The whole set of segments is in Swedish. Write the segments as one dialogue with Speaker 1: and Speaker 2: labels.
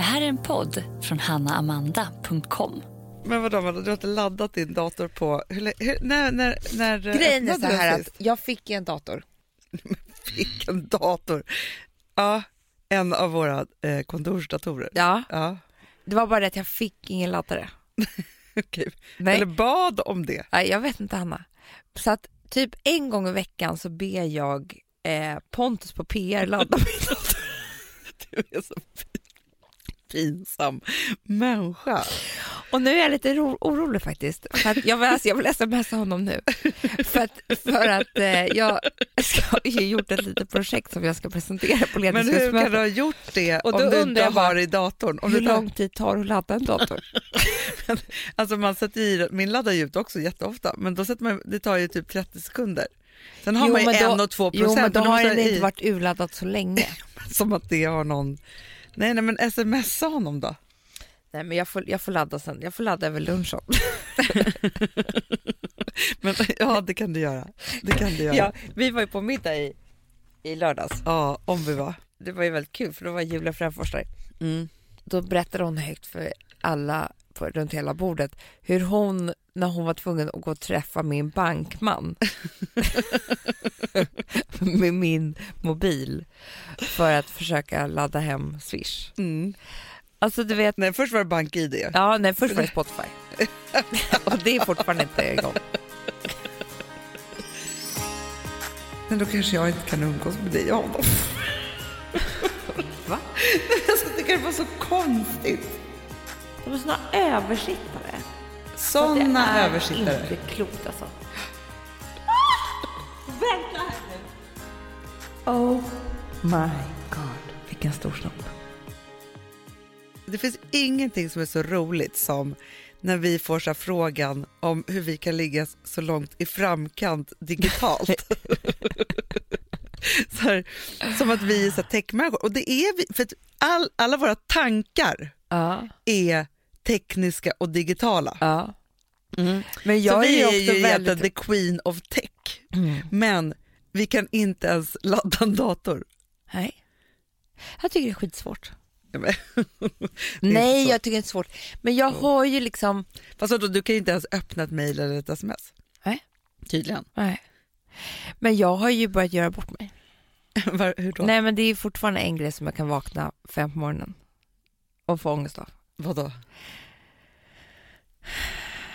Speaker 1: Det här är en podd från hannaamanda.com.
Speaker 2: Men vadå, vadå, du har inte laddat din dator på... Hur, hur, när, när, när
Speaker 3: Grejen är så här att jag fick en dator.
Speaker 2: Fick en dator. Ja, en av våra eh, kontorsdatorer.
Speaker 3: Ja,
Speaker 2: Ja,
Speaker 3: det var bara det att jag fick ingen laddare.
Speaker 2: okej.
Speaker 3: Nej.
Speaker 2: Eller bad om det.
Speaker 3: Nej, jag vet inte Hanna. Så att typ en gång i veckan så ber jag eh, Pontus på PR ladda min dator.
Speaker 2: Du är så pin- pinsam människa.
Speaker 3: Och nu är jag lite ro- orolig faktiskt. För att jag, vill, alltså, jag vill smsa honom nu. För att, för att eh, jag har gjort ett litet projekt som jag ska presentera på
Speaker 2: Men hur kan du
Speaker 3: ledningsgruppsmötet.
Speaker 2: ha gjort det
Speaker 3: Och
Speaker 2: om du inte har i datorn? Om
Speaker 3: Hur lång tid tar det att ladda en dator?
Speaker 2: alltså man sätter i, min laddar ju ut också jätteofta, men då sätter man, det tar ju typ 30 sekunder. Sen har
Speaker 3: Jo,
Speaker 2: man ju
Speaker 3: men då-
Speaker 2: en och två
Speaker 3: Jo,
Speaker 2: procent.
Speaker 3: men då
Speaker 2: och då
Speaker 3: har den inte varit urladdad så länge.
Speaker 2: Som att det har någon... Nej, nej men smsa honom då.
Speaker 3: Nej, men jag får, jag får ladda sen. Jag får ladda över lunchen.
Speaker 2: Men, ja, det kan du göra. Det kan du göra.
Speaker 3: Ja, vi var ju på middag i, i lördags.
Speaker 2: Ja, om vi var.
Speaker 3: Det var ju väldigt kul för då var Julia Fränfors där.
Speaker 2: Mm.
Speaker 3: Då berättade hon högt för alla på, runt hela bordet hur hon, när hon var tvungen att gå och träffa min bankman med min mobil för att försöka ladda hem Swish.
Speaker 2: Mm.
Speaker 3: Alltså du vet,
Speaker 2: Nej, först var det bank-id.
Speaker 3: ja nej först var det Spotify och det är fortfarande inte igång.
Speaker 2: Men då kanske jag inte kan umgås med dig och honom.
Speaker 3: Va?
Speaker 2: Jag tycker det var så konstigt.
Speaker 3: De är såna översittare.
Speaker 2: Såna översittare.
Speaker 3: inte klokt alltså. Vänta här nu. Oh my god, vilken stor snopp.
Speaker 2: Det finns ingenting som är så roligt som när vi får så frågan om hur vi kan ligga så långt i framkant digitalt. så här, som att vi är så techmänniskor. Och det är vi, för att all, alla våra tankar
Speaker 3: Ja,
Speaker 2: är tekniska och digitala.
Speaker 3: ja. Men
Speaker 2: så
Speaker 3: jag är
Speaker 2: är
Speaker 3: ju väldigt...
Speaker 2: the queen of tech.
Speaker 3: Mm.
Speaker 2: Men vi kan inte ens ladda en dator.
Speaker 3: Nej. Jag tycker det är skitsvårt.
Speaker 2: Men-
Speaker 3: Nej, jag tycker det är inte svårt. Men jag har ju liksom...
Speaker 2: Fast vadå, du kan ju inte ens öppna ett mejl eller ett sms.
Speaker 3: Nej.
Speaker 2: Tydligen.
Speaker 3: Nej. Men jag har ju börjat göra bort mig.
Speaker 2: Var, hur då?
Speaker 3: Nej, men det är fortfarande en grej som jag kan vakna fem på morgonen och få ångest av.
Speaker 2: Vadå?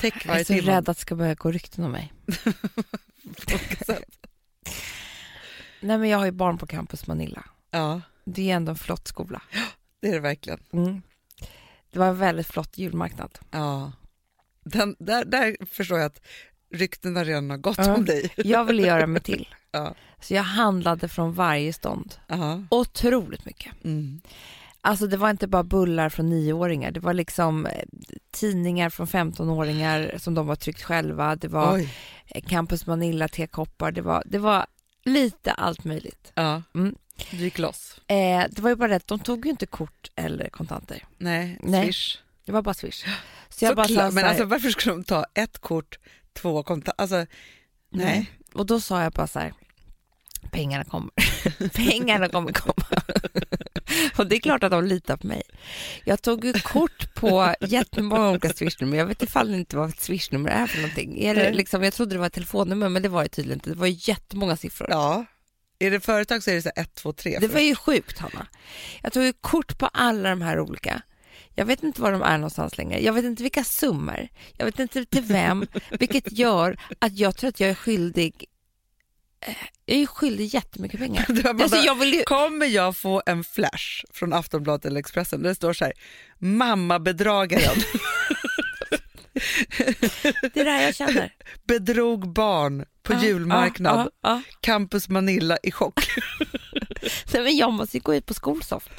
Speaker 2: Tech
Speaker 3: Jag är så rädd att det ska börja gå rykten om mig. Nej, men jag har ju barn på Campus Manilla.
Speaker 2: Ja,
Speaker 3: Det är ändå en flott skola.
Speaker 2: det är det verkligen.
Speaker 3: Mm. Det var en väldigt flott julmarknad.
Speaker 2: Ja. Den, där, där förstår jag att ryktena redan har gått
Speaker 3: Ja.
Speaker 2: om dig.
Speaker 3: Jag ville göra mig till.
Speaker 2: Ja.
Speaker 3: Så jag handlade från varje stånd.
Speaker 2: Aha.
Speaker 3: Otroligt mycket.
Speaker 2: Mm.
Speaker 3: Alltså det var inte bara bullar från nioåringar. Det var liksom eh, tidningar från 15-åringar som de var tryckt själva. Det var
Speaker 2: Oj.
Speaker 3: Campus Manilla tekoppar. Det var, det var lite allt möjligt.
Speaker 2: Ja.
Speaker 3: Mm.
Speaker 2: Du gick loss.
Speaker 3: Eh, det var ju bara det de tog ju inte kort eller kontanter.
Speaker 2: Nej,
Speaker 3: Nej.
Speaker 2: swish.
Speaker 3: Det var bara swish. Så jag bara
Speaker 2: Såklart,
Speaker 3: sa så
Speaker 2: men alltså, varför skulle de ta ett kort, två kontanter? Alltså, nej.
Speaker 3: Och då sa jag bara så här, pengarna kommer. pengarna kommer komma. och det är klart att de litar på mig. Jag tog ju kort på jättemånga olika swishnummer. Jag vet ifall det inte vad ett swishnummer är för någonting. Är det liksom, jag trodde det var ett telefonnummer, men det var det tydligen inte. Det var jättemånga siffror.
Speaker 2: Ja. Är det företag så är det så här ett, två, tre.
Speaker 3: Det var ju sjukt, Hanna. Jag tog ju kort på alla de här olika. Jag vet inte var de är någonstans längre. Jag vet inte vilka summor. Jag vet inte till vem. vilket gör att jag tror att jag är skyldig jag är skyldig jättemycket pengar.
Speaker 2: Bara
Speaker 3: Alltså, jag vill ju...
Speaker 2: Kommer jag få en flash från Aftonbladet eller Expressen där det står så här, mamma bedragaren
Speaker 3: Det är det här jag känner.
Speaker 2: bedrog barn på
Speaker 3: Ja,
Speaker 2: julmarknad,
Speaker 3: ja, ja,
Speaker 2: Campus Manilla i chock.
Speaker 3: Nej, men jag måste ju gå ut på Skolsoft.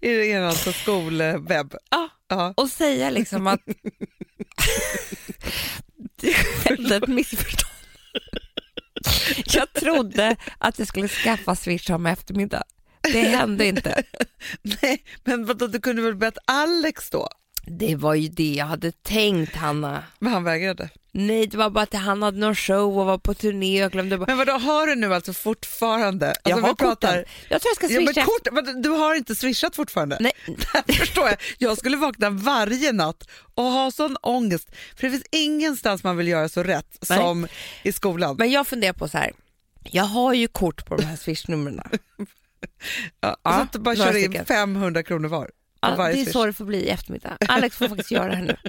Speaker 2: är det er alltså skolwebb?
Speaker 3: Ja. Och säga liksom att det skedde ett missförstånd. Jag trodde att jag skulle skaffa Swish om eftermiddag. Det hände inte.
Speaker 2: Nej, men vadå, du kunde väl bett Alex då?
Speaker 3: Det var ju det jag hade tänkt, Hanna.
Speaker 2: Men han vägrade.
Speaker 3: Nej, det var bara att han hade någon show och var på turné och glömde bort.
Speaker 2: Men vadå, har du nu alltså fortfarande? Alltså,
Speaker 3: jag har
Speaker 2: pratar-
Speaker 3: korten. Jag tror jag ska
Speaker 2: Ja, men
Speaker 3: swisha.
Speaker 2: kort, men du har inte swishat fortfarande?
Speaker 3: Nej,
Speaker 2: Det förstår jag. Jag skulle vakna varje natt och ha sån ångest. För det finns ingenstans man vill göra så rätt
Speaker 3: Nej.
Speaker 2: som i skolan.
Speaker 3: men jag funderar på så här. Jag har ju kort på de här swishnumren.
Speaker 2: ja, så att du bara kör in
Speaker 3: stycken.
Speaker 2: 500 kronor var.
Speaker 3: Ja, det är
Speaker 2: swish.
Speaker 3: så det får bli i eftermiddag. Alex får faktiskt göra det här nu.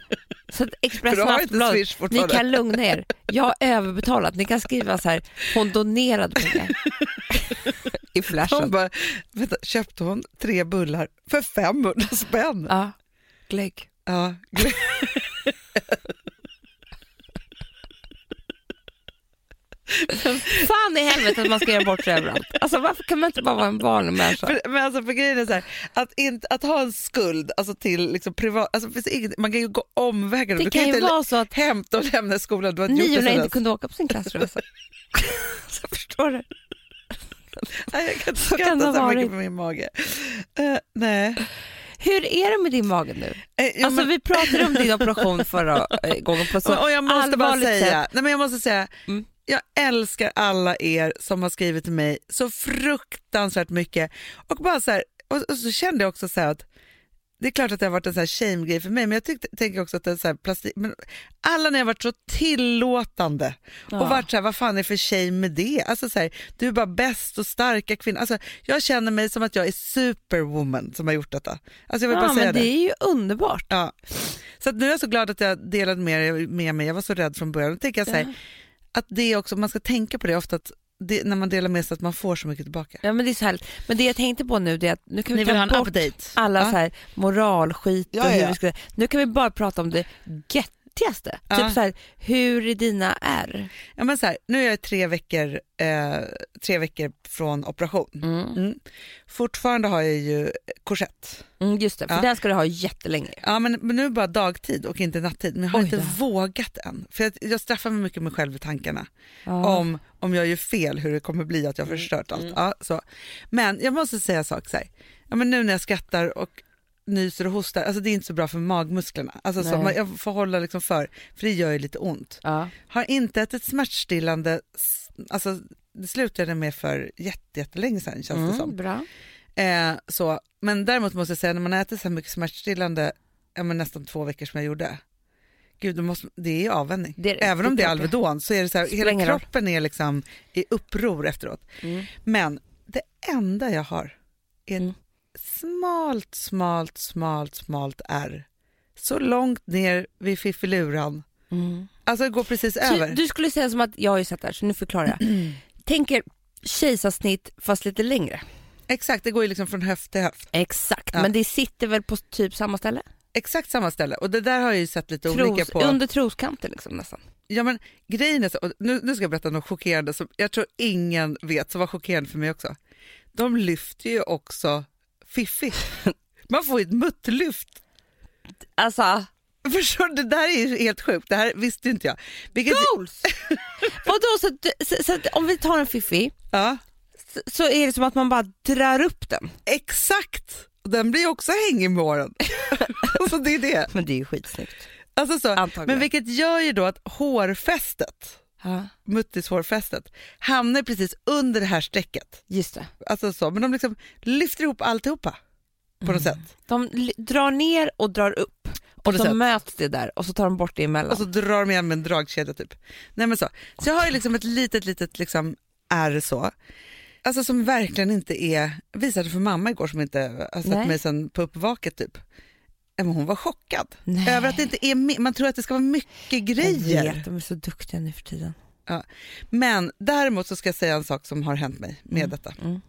Speaker 3: Så Expressen och Aftonbladet, ni kan lugna er. Jag har överbetalat. Ni kan skriva så här, hon donerade pengar. I flashen.
Speaker 2: bara, vänta, köpte hon tre bullar för 500 spänn?
Speaker 3: Ja, glögg.
Speaker 2: Ja, glö-
Speaker 3: Fan i helvete att man ska göra bort sig överallt. Alltså varför kan man inte bara vara en vanlig människa?
Speaker 2: för, men alltså för grejen är så här, att, inte, att ha en skuld alltså till liksom privat, alltså inget, man kan ju gå omvägar.
Speaker 3: Det
Speaker 2: du
Speaker 3: kan ju
Speaker 2: inte
Speaker 3: vara så att
Speaker 2: hämta och lämna skolan, du har
Speaker 3: niorna inte kunde åka på sin klassresa. Så förstår du?
Speaker 2: Nej, jag kan inte
Speaker 3: Så
Speaker 2: skratta
Speaker 3: ha
Speaker 2: så mycket på min mage. Eh, nej.
Speaker 3: Hur är det med din mage nu?
Speaker 2: Eh,
Speaker 3: Alltså
Speaker 2: men-
Speaker 3: vi pratade om din operation förra eh, gången på så
Speaker 2: och jag måste bara säga,
Speaker 3: sätt.
Speaker 2: nej men jag måste säga,
Speaker 3: Mm.
Speaker 2: Jag älskar alla er som har skrivit till mig så fruktansvärt mycket. Och bara så här, och, och så kände jag också så här att det är klart att det har varit en så här shame-grej för mig, men jag tyckte, tänker också att det är så här plastik, men alla ni har varit så tillåtande
Speaker 3: Ja.
Speaker 2: och varit så här, vad fan är det för shame med det? Alltså så här, du är bara bäst och starka kvinna. Alltså, jag känner mig som att jag är superwoman som har gjort detta. Alltså jag vill
Speaker 3: Ja,
Speaker 2: bara säga
Speaker 3: men det är ju underbart.
Speaker 2: Ja. Så nu är jag så glad att jag delade med, med mig. Jag var så rädd från början. Då tänker jag så här, att det också, man ska tänka på det ofta att det, när man delar med sig att man får så mycket tillbaka.
Speaker 3: Ja, men det är så härligt. Men det jag tänkte på nu det är att nu kan vi
Speaker 2: Ni
Speaker 3: ta bort alla
Speaker 2: Ja.
Speaker 3: så här moralskit och
Speaker 2: Ja,
Speaker 3: hur
Speaker 2: ja.
Speaker 3: vi ska, Nu kan vi bara prata om det göttigaste.
Speaker 2: Ja.
Speaker 3: Typ så här, hur är dina är?
Speaker 2: Ja, men så här, nu är jag tre veckor, eh, tre veckor från operation.
Speaker 3: Mm.
Speaker 2: Mm. Fortfarande har jag ju korsett.
Speaker 3: Mm, just det, för
Speaker 2: Ja.
Speaker 3: den ska du ha jättelänge.
Speaker 2: Ja, men, men nu bara dagtid och inte nattid. Men jag har
Speaker 3: Oj
Speaker 2: inte
Speaker 3: då.
Speaker 2: vågat än. För jag, jag straffar mig mycket mig själv i tankarna.
Speaker 3: Ja.
Speaker 2: om, om jag gör fel hur det kommer bli att jag har förstört allt. Ja, så. Men jag måste säga en sak så här. Ja, men nu när jag skrattar och nyser och hostar, alltså det är inte så bra för magmusklerna. Alltså så, man, jag får hålla liksom för, för det gör ju lite ont.
Speaker 3: Ja.
Speaker 2: Har inte ätit smärtstillande, alltså det slutade med för jätte, jättelänge sedan känns det
Speaker 3: Mm,
Speaker 2: som.
Speaker 3: bra.
Speaker 2: Eh, så, men däremot måste jag säga när man äter så här mycket smärtstillande, ja, men nästan två veckor som jag gjorde, Gud, då måste, det är avvänjning.
Speaker 3: Det det.
Speaker 2: Även om det är
Speaker 3: det.
Speaker 2: Alvedon så är det så här, hela kroppen är liksom i uppror efteråt.
Speaker 3: Mm.
Speaker 2: Men det enda jag har är
Speaker 3: Mm.
Speaker 2: Smalt, smalt, smalt, smalt R. Så långt ner vid fiffiluran.
Speaker 3: Mm.
Speaker 2: Alltså det går precis
Speaker 3: Så
Speaker 2: över.
Speaker 3: du skulle säga som att, jag har ju sett det här så nu förklarar jag. Tänker kejsarsnitt fast lite längre.
Speaker 2: Exakt, det går ju liksom från höft till höft.
Speaker 3: Exakt,
Speaker 2: Ja.
Speaker 3: men det sitter väl på typ samma ställe?
Speaker 2: Exakt samma ställe. Och det där har jag ju sett lite olika
Speaker 3: Tros,
Speaker 2: på.
Speaker 3: Under troskanten liksom nästan.
Speaker 2: Ja, men grejen är så, nu, nu ska jag berätta något chockerande som jag tror ingen vet, som var chockerande för mig också. De lyfter ju också Fiffi. Man får ju ett muttlyft.
Speaker 3: Alltså,
Speaker 2: Förstår du? Det där är ju helt sjukt, det här visste inte jag. Vilket,
Speaker 3: goals! Vadå, så, så, så om vi tar en fiffi
Speaker 2: ja,
Speaker 3: så, så är det som att man bara drar upp den.
Speaker 2: exakt! Den blir också hängig med åren. så det är det.
Speaker 3: Men det är ju skitsnyggt.
Speaker 2: Alltså så,
Speaker 3: Antagligen.
Speaker 2: men vilket gör ju då att hårfästet,
Speaker 3: Ja,
Speaker 2: muttishårfästet, hamnar precis under det här strecket.
Speaker 3: just det.
Speaker 2: Alltså så, men de liksom lyfter ihop alltihopa på något
Speaker 3: Mm.
Speaker 2: sätt.
Speaker 3: De drar ner och drar upp och
Speaker 2: något
Speaker 3: så
Speaker 2: sätt.
Speaker 3: möts det där och så tar de bort det emellan.
Speaker 2: Och så drar de igen med en dragkedja typ. Nej men så. Så jag har ju liksom ett litet, litet liksom R så. Alltså som verkligen inte är, visade för mamma igår som inte har sett
Speaker 3: Nej.
Speaker 2: mig sen på uppvaket typ. Ja, hon var chockad
Speaker 3: Nej.
Speaker 2: över att det inte är, man tror att det ska vara mycket
Speaker 3: Jag
Speaker 2: grejer.
Speaker 3: vet, de är så duktiga nu för tiden.
Speaker 2: Men däremot så ska jag säga en sak som har hänt mig med
Speaker 3: Mm.
Speaker 2: detta.
Speaker 3: Mm.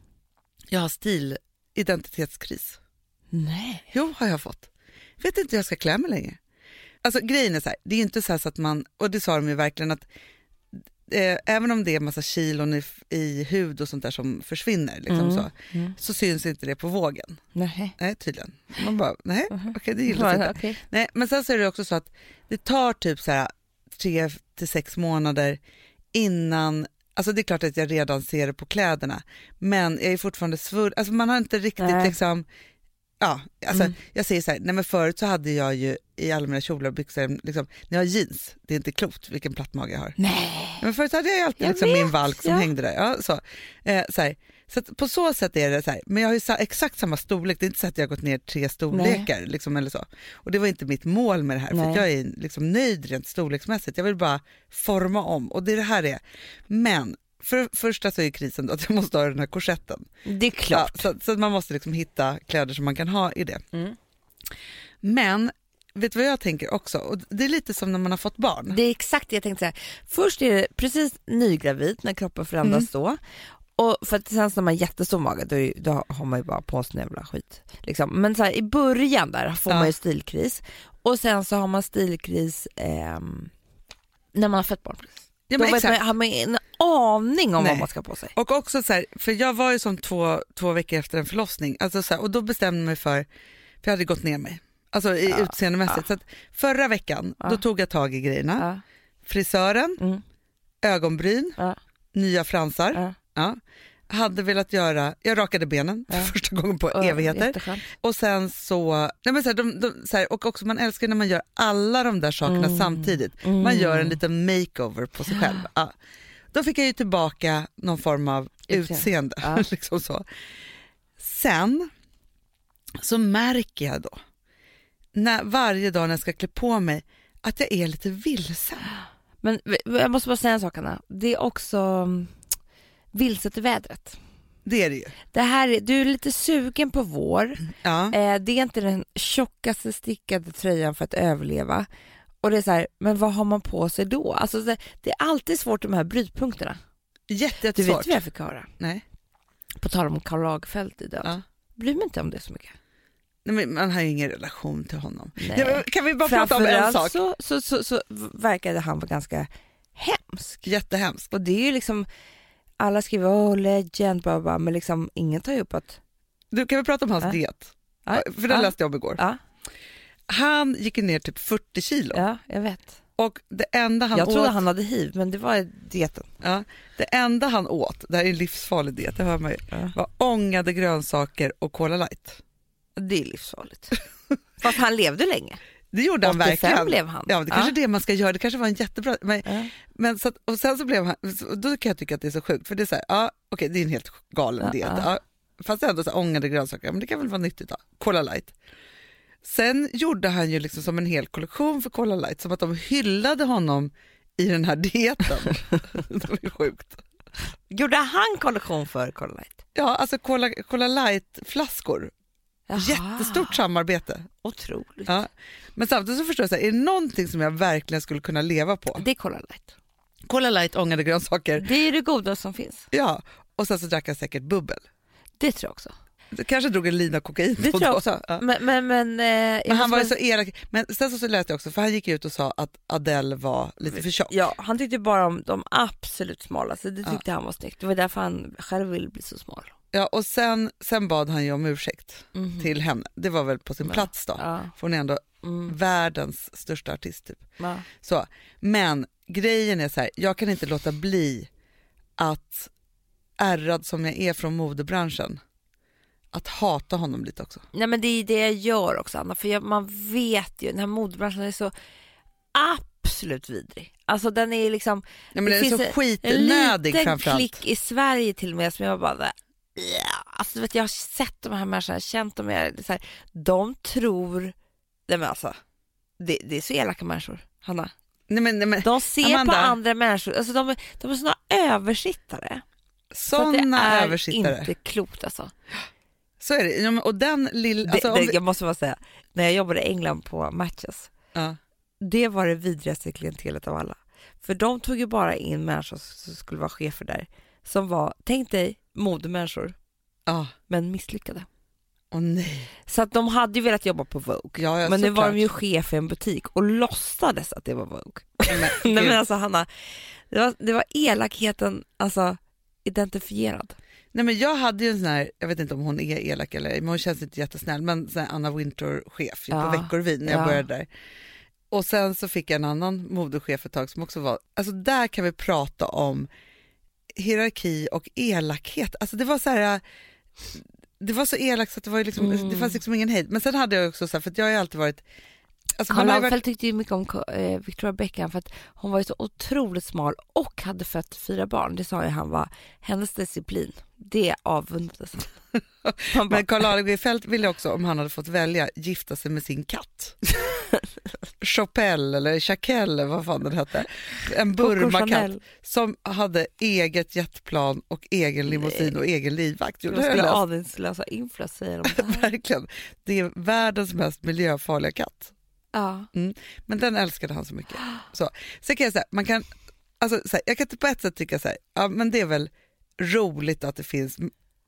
Speaker 2: Jag har stilidentitetskris.
Speaker 3: Nej.
Speaker 2: Jo, har jag fått. Vet inte hur jag ska klä mig längre. Alltså grejen är så här, det är inte så, så att man, och det sa de ju verkligen att eh, även om det är massa kilon i, i hud och sånt där som försvinner liksom
Speaker 3: Mm.
Speaker 2: så,
Speaker 3: Mm.
Speaker 2: så syns inte det på vågen.
Speaker 3: Nej.
Speaker 2: Nej, tydligen. Man bara, nej, okej det gillas inte.
Speaker 3: Okej.
Speaker 2: Nej, men sen så är det också så att det tar typ så här tre till sex månader innan Alltså det är klart att jag redan ser det på kläderna, men jag är fortfarande svullen. Alltså man har inte riktigt
Speaker 3: Nej.
Speaker 2: liksom, Ja, alltså,
Speaker 3: Mm.
Speaker 2: jag säger så här, nej men förut så hade jag ju i alla mina kjolar och byxor, liksom, när jag har jeans, det är inte klokt vilken platt mage jag har.
Speaker 3: Nej.
Speaker 2: Men förut hade jag ju alltid
Speaker 3: Jag
Speaker 2: liksom min valk som
Speaker 3: ja.
Speaker 2: hängde där. Ja, så. Eh, så, här. så på så sätt är det så här, men jag har ju sa, exakt samma storlek, det är inte så att jag har gått ner tre storlekar. Liksom, eller så. Och det var inte mitt mål med det här, för
Speaker 3: Nej.
Speaker 2: att jag är liksom nöjd rent storleksmässigt. Jag vill bara forma om och det är det här det är. Men för det första så är krisen att jag måste ha den här korsetten.
Speaker 3: Det är klart.
Speaker 2: Ja, så, så man måste liksom hitta kläder som man kan ha i det.
Speaker 3: Mm.
Speaker 2: Men vet du vad jag tänker också? Och det är lite som när man har fått barn.
Speaker 3: Det är exakt det jag tänkte säga. Först är det precis nygravid när kroppen förändras
Speaker 2: Mm.
Speaker 3: då. Och för att sen när man har jättestor mage då, är, då har man ju bara på sig jävla skit. Liksom. Men så här, i början där får
Speaker 2: Ja.
Speaker 3: man ju stilkris och sen så har man stilkris ehm, när man har fött barn.
Speaker 2: Ja,
Speaker 3: då
Speaker 2: men
Speaker 3: man, har man en aning om
Speaker 2: Nej.
Speaker 3: vad man ska på sig.
Speaker 2: Och också så här, för jag var ju som två, två veckor efter en förlossning alltså så här, och då bestämde jag mig för, för jag hade gått ner mig, alltså i
Speaker 3: Ja,
Speaker 2: utseendemässigt.
Speaker 3: ja.
Speaker 2: Så förra veckan,
Speaker 3: Ja.
Speaker 2: då tog jag tag i grejerna. Frisören,
Speaker 3: mm,
Speaker 2: ögonbryn, nya fransar.
Speaker 3: ja.
Speaker 2: Hade velat göra, jag rakade benen för första gången på
Speaker 3: Och
Speaker 2: evigheter.
Speaker 3: jätteskönt.
Speaker 2: Och sen så, nej men så här, de, de, så och också man älskar när man gör alla de där sakerna
Speaker 3: Mm.
Speaker 2: samtidigt.
Speaker 3: Mm.
Speaker 2: Man gör en liten makeover på sig själv. Då fick jag ju tillbaka någon form av
Speaker 3: Utseende. Ja.
Speaker 2: liksom så. Sen så märker jag då, när, varje dag när jag ska klä på mig, att jag är lite vilsen.
Speaker 3: Men jag måste bara säga en sak Anna, det är också mm, vilset i vädret.
Speaker 2: Det är det ju.
Speaker 3: Det här är, du är lite sugen på vår,
Speaker 2: Ja.
Speaker 3: eh, det är inte den tjockaste stickade tröjan för att överleva. Och det är så här, men vad har man på sig då? Alltså det, det är alltid svårt de här brytpunkterna.
Speaker 2: Jätte,
Speaker 3: Du vet
Speaker 2: jättesvårt.
Speaker 3: vad jag fick höra?
Speaker 2: Nej.
Speaker 3: På tal om Karl Lagerfeld i död.
Speaker 2: Ja.
Speaker 3: Bryr mig inte om det så mycket.
Speaker 2: Nej, men man har ju ingen relation till honom.
Speaker 3: Nej.
Speaker 2: Kan vi bara prata om en sak?
Speaker 3: Så, så, så, så verkade han vara ganska hemsk.
Speaker 2: Jättehemskt.
Speaker 3: Och det är ju liksom, alla skriver åh legend, bla, bla, men liksom ingen tar ju upp att,
Speaker 2: Du, kan vi prata om hans
Speaker 3: Ja.
Speaker 2: diet?
Speaker 3: Ja.
Speaker 2: För den
Speaker 3: Ja.
Speaker 2: läste jag om igår.
Speaker 3: ja,
Speaker 2: Han gick ner typ 40 kilo
Speaker 3: ja jag vet.
Speaker 2: och det enda han
Speaker 3: jag trodde
Speaker 2: åt,
Speaker 3: han hade hiv, men det var dieten.
Speaker 2: ja, det enda han åt, det här är en livsfarlig diet, det hör man ju,
Speaker 3: Ja.
Speaker 2: var ångade grönsaker och Cola light.
Speaker 3: Det är livsfarligt. Fast han levde länge.
Speaker 2: Det gjorde han
Speaker 3: 85
Speaker 2: verkligen.
Speaker 3: blev han.
Speaker 2: Ja, det kanske är det man ska göra, det kanske var en jättebra... Men,
Speaker 3: Ja.
Speaker 2: men så att, och sen så blev han, då kan jag tycka att det är så sjukt, för det är så här, ja okej det är en helt galen
Speaker 3: Ja,
Speaker 2: diet.
Speaker 3: Ja.
Speaker 2: Fast ändå så här, ångade grönsaker, men det kan väl vara nyttigt då. Cola light. Sen gjorde han ju liksom som en hel kollektion för Cola light, som att de hyllade honom i den här dieten. det ju sjukt.
Speaker 3: Gjorde han kollektion för Cola Light?
Speaker 2: Ja, alltså Cola, Cola light-flaskor. Jättestort samarbete.
Speaker 3: Otroligt.
Speaker 2: Ja. Men samtidigt så förstår jag, så här, är det någonting som jag verkligen skulle kunna leva på?
Speaker 3: Det är Cola Light.
Speaker 2: Cola light, ångade grönsaker,
Speaker 3: Det är det godaste som finns.
Speaker 2: ja. Och sen så drack han säkert bubbel.
Speaker 3: Det tror jag också.
Speaker 2: Kanske drog en lina kokain.
Speaker 3: Det tror jag också.
Speaker 2: Ja.
Speaker 3: Men, men, men, eh,
Speaker 2: Men han var ju
Speaker 3: måste
Speaker 2: så elak. Men sen så, så jag också, för han gick ut och sa att Adele var lite för tjock.
Speaker 3: Ja, han tyckte bara om de absolut smalaste. Det
Speaker 2: Ja.
Speaker 3: tyckte han var snyggt. Det var därför han själv ville bli så smal.
Speaker 2: Ja, och sen, sen bad han ju om ursäkt
Speaker 3: Mhm.
Speaker 2: till henne. Det var väl på sin
Speaker 3: Ja.
Speaker 2: plats då.
Speaker 3: Ja.
Speaker 2: För hon är ändå
Speaker 3: Mm.
Speaker 2: världens största artist. Typ.
Speaker 3: Ja.
Speaker 2: Så. Men grejen är så här, jag kan inte låta bli att, ärrad som jag är från modebranschen, att hata honom lite också.
Speaker 3: Nej men det är det jag gör också Anna, för jag, man vet ju, den här modebranschen är så absolut vidrig. Alltså den är liksom,
Speaker 2: Ja, men
Speaker 3: Det
Speaker 2: den är
Speaker 3: finns
Speaker 2: så
Speaker 3: en- en
Speaker 2: skitnödig
Speaker 3: liten klick i Sverige till och med som jag bara, ja. alltså du vet jag har sett de här människorna, känt dem, jag, så här, de tror, nej men alltså, det, det är så elaka människor, Hanna.
Speaker 2: Nej, men, nej, men,
Speaker 3: De ser
Speaker 2: Amanda.
Speaker 3: på andra människor, alltså de, är- de är såna översittare. Så att
Speaker 2: sådana
Speaker 3: det är
Speaker 2: översittare.
Speaker 3: inte klokt alltså.
Speaker 2: Så är det. Och den lilla... Alltså, vi,
Speaker 3: Jag måste bara säga, när jag jobbade i England på Matches,
Speaker 2: ja.
Speaker 3: det var det vidrigaste klientelet av alla. För de tog ju bara in människor som skulle vara chefer där, som var, tänk dig, modemänniskor,
Speaker 2: Ja.
Speaker 3: men misslyckade.
Speaker 2: Nej.
Speaker 3: Så att de hade ju velat jobba på Vogue,
Speaker 2: Ja, ja,
Speaker 3: men nu var
Speaker 2: såklart.
Speaker 3: de ju chef i en butik och låtsades att det var Vogue. Nej
Speaker 2: gud.
Speaker 3: men alltså Hanna, det var, det var elakheten alltså identifierad.
Speaker 2: Nej, men jag hade ju en sån här, jag vet inte om hon är elak eller men hon känns inte jättesnäll, men sån Anna Wintour-chef ju
Speaker 3: Ja.
Speaker 2: på Veckorevyn när jag
Speaker 3: Ja.
Speaker 2: började där. Och sen så fick jag en annan modechef ett tag som också var, alltså där kan vi prata om hierarki och elakhet. Alltså det var så här, det var så elakt så att det, var liksom,
Speaker 3: Mm.
Speaker 2: det fanns liksom ingen hejd. Men sen hade jag också så här, för jag har ju alltid varit... Alltså
Speaker 3: Karl
Speaker 2: ju varit
Speaker 3: Lagerfeld tyckte ju mycket om eh, Victoria Beckham för att hon var ju så otroligt smal och hade fött fyra barn. Det sa ju han var hennes disciplin. Det avundades. Han
Speaker 2: men Karl Lagerfeld ville också, om han hade fått välja, gifta sig med sin katt. Chopelle eller Chaquelle eller vad fan den hette. En Burma-katt som hade eget jetplan och egen limousin och egen livvakt. Jo, det
Speaker 3: skulle aningslösa inflös säger de.
Speaker 2: Verkligen. Det är världens mest miljöfarliga katt.
Speaker 3: Ja.
Speaker 2: Men den älskade han så mycket. Så. Sen kan jag säga, man kan, alltså, så här, jag kan på ett sätt tycka så här, ja, men det är väl roligt att det finns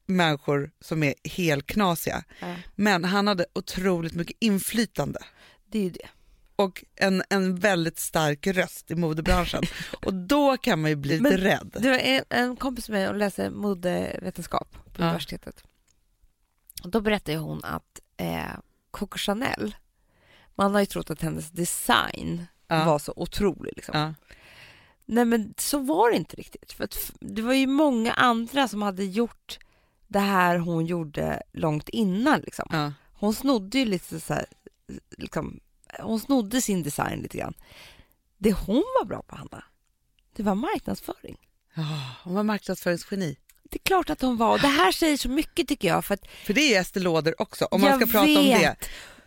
Speaker 2: människor som är helt knasiga.
Speaker 3: ja.
Speaker 2: Men han hade otroligt mycket inflytande
Speaker 3: Det är ju det.
Speaker 2: och en, en väldigt stark röst i modebranschen. och då kan man ju bli
Speaker 3: Men-
Speaker 2: lite rädd.
Speaker 3: Det var en, en kompis med mig och läste modevetenskap på
Speaker 2: Ja.
Speaker 3: universitetet. Och då berättade hon att eh, Coco Chanel, man har ju trott att hennes design
Speaker 2: Ja.
Speaker 3: var så otrolig. Liksom.
Speaker 2: Ja.
Speaker 3: Nej men så var det inte riktigt. För det var ju många andra som hade gjort det här hon gjorde långt innan. Liksom.
Speaker 2: Ja.
Speaker 3: Hon snodde ju lite så här, liksom, hon snodde sin design lite grann. Det hon var bra på, Hanna, det var marknadsföring.
Speaker 2: Ja, hon var marknadsföringsgeni.
Speaker 3: Det är klart att hon var. Och det här säger så mycket tycker jag. För att
Speaker 2: För det är Estée Lauder också, om man ska prata om det.